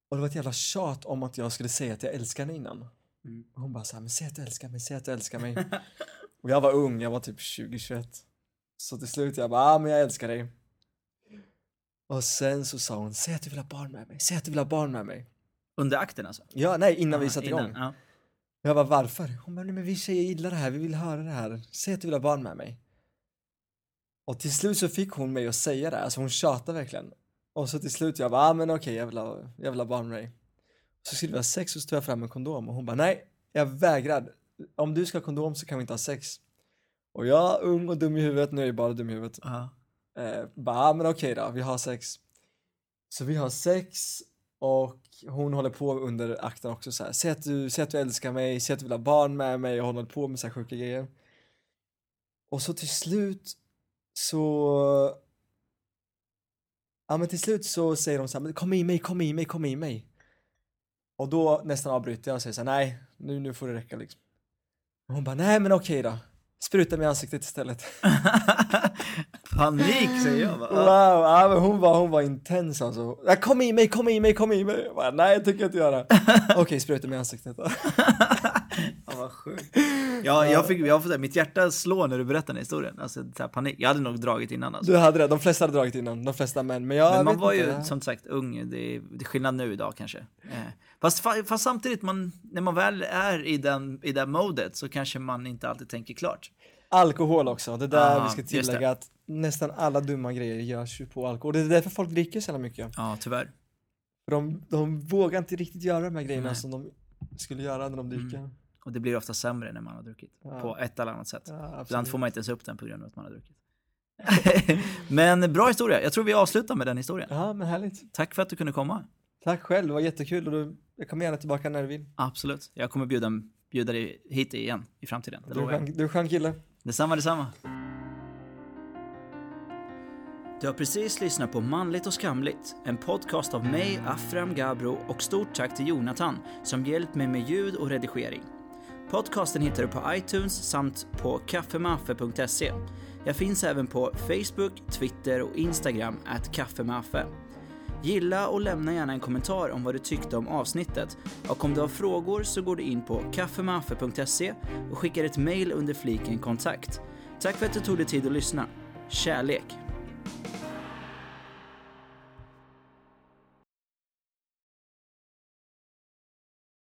Och det var ett jävla tjat om att jag skulle säga att jag älskar henne innan. Mm. Och hon bara såhär, men säg att du älskar mig, säg att du älskar mig. och jag var ung, jag var typ 20-21. Så till slut jag bara, ah, men jag älskar dig. Och sen så sa hon, säg att du vill ha barn med mig, säg att du vill ha barn med mig. Under akten alltså? Ja, nej, innan vi Ja, satte innan, igång. Ja. Jag bara, varför? Hon bara, nej men vi tjejer gillar det här, vi vill höra det här. Säg att du vill ha barn med mig. Och till slut så fick hon mig att säga det, alltså hon tjatade verkligen. Och så till slut jag bara, ah, men okej, jag, vill ha, jag vill ha barn med dig. Så skulle vi ha sex och så tog jag fram en kondom och hon bara, nej, jag vägrar. Om du ska ha kondom så kan vi inte ha sex. Och jag, ung och dum i huvudet, nu är jag bara dum i huvudet. Ja. Eh, bara, ah, men okej då, vi har sex. Så vi har sex och hon håller på under akten också så här. Säg att du, säg att du älskar mig, säg att du vill ha barn med mig och hon håller på med så här sjuka grejer. Och så till slut så Ja men till slut så säger hon så här, men kom i mig, kom i mig, kom i mig. Och då nästan avbryter jag och säger så här, nej, nu, nu får det räcka liksom. Och hon bara, nej men okej då. Spruta mig i ansiktet istället. Panik säger jag bara. Wow, ja, men hon, var, hon var intens alltså. Ja, Kom i mig, kom i mig, kom i mig. Jag bara, Nej, jag tänker inte göra. Okej, spruta mig i ansiktet. Ja, vad sjukt. Ja, jag fick, jag säga, mitt hjärta slår när du berättar den här historien. Alltså, så här panik. Jag hade nog dragit innan alltså. Du hade det, de flesta hade dragit innan, de flesta män. Men jag Men man var ju inte. som sagt ung, det är, det är skillnad nu idag kanske. Eh, Fast, fa- fast samtidigt, man, när man väl är i den, i det modet så kanske man inte alltid tänker klart. Alkohol också, det där Ja, vi ska tillägga att nästan alla dumma grejer görs ju på alkohol. Det är därför folk dricker så mycket. Ja, tyvärr. För de, de vågar inte riktigt göra de här grejerna Nej. som de skulle göra när de dricker. Och det blir ofta sämre när man har druckit. Ja. På ett eller annat sätt. Ja, Ibland får man inte ens upp den på grund av att man har druckit. Men bra historia. Jag tror vi avslutar med den historien. Ja, men härligt. Tack för att du kunde komma. Tack själv, det var jättekul och du, jag kommer gärna tillbaka när du vill. Absolut. Jag kommer bjuda, bjuda dig hit igen i framtiden. Det du är en skön kille. Detsamma, detsamma. Du har precis lyssnat på Manligt och skamligt, en podcast av mig, Afram Gabro och stort tack till Jonathan som hjälpt mig med ljud och redigering. Podcasten hittar du på iTunes samt på kaffemaffe.se. Jag finns även på Facebook, Twitter och Instagram, at kaffemaffe. Gilla och lämna gärna en kommentar om vad du tyckte om avsnittet. Och om du har frågor så går du in på kaffemaffe.se och skickar ett mail under fliken kontakt. Tack för att du tog dig tid att lyssna. Kärlek!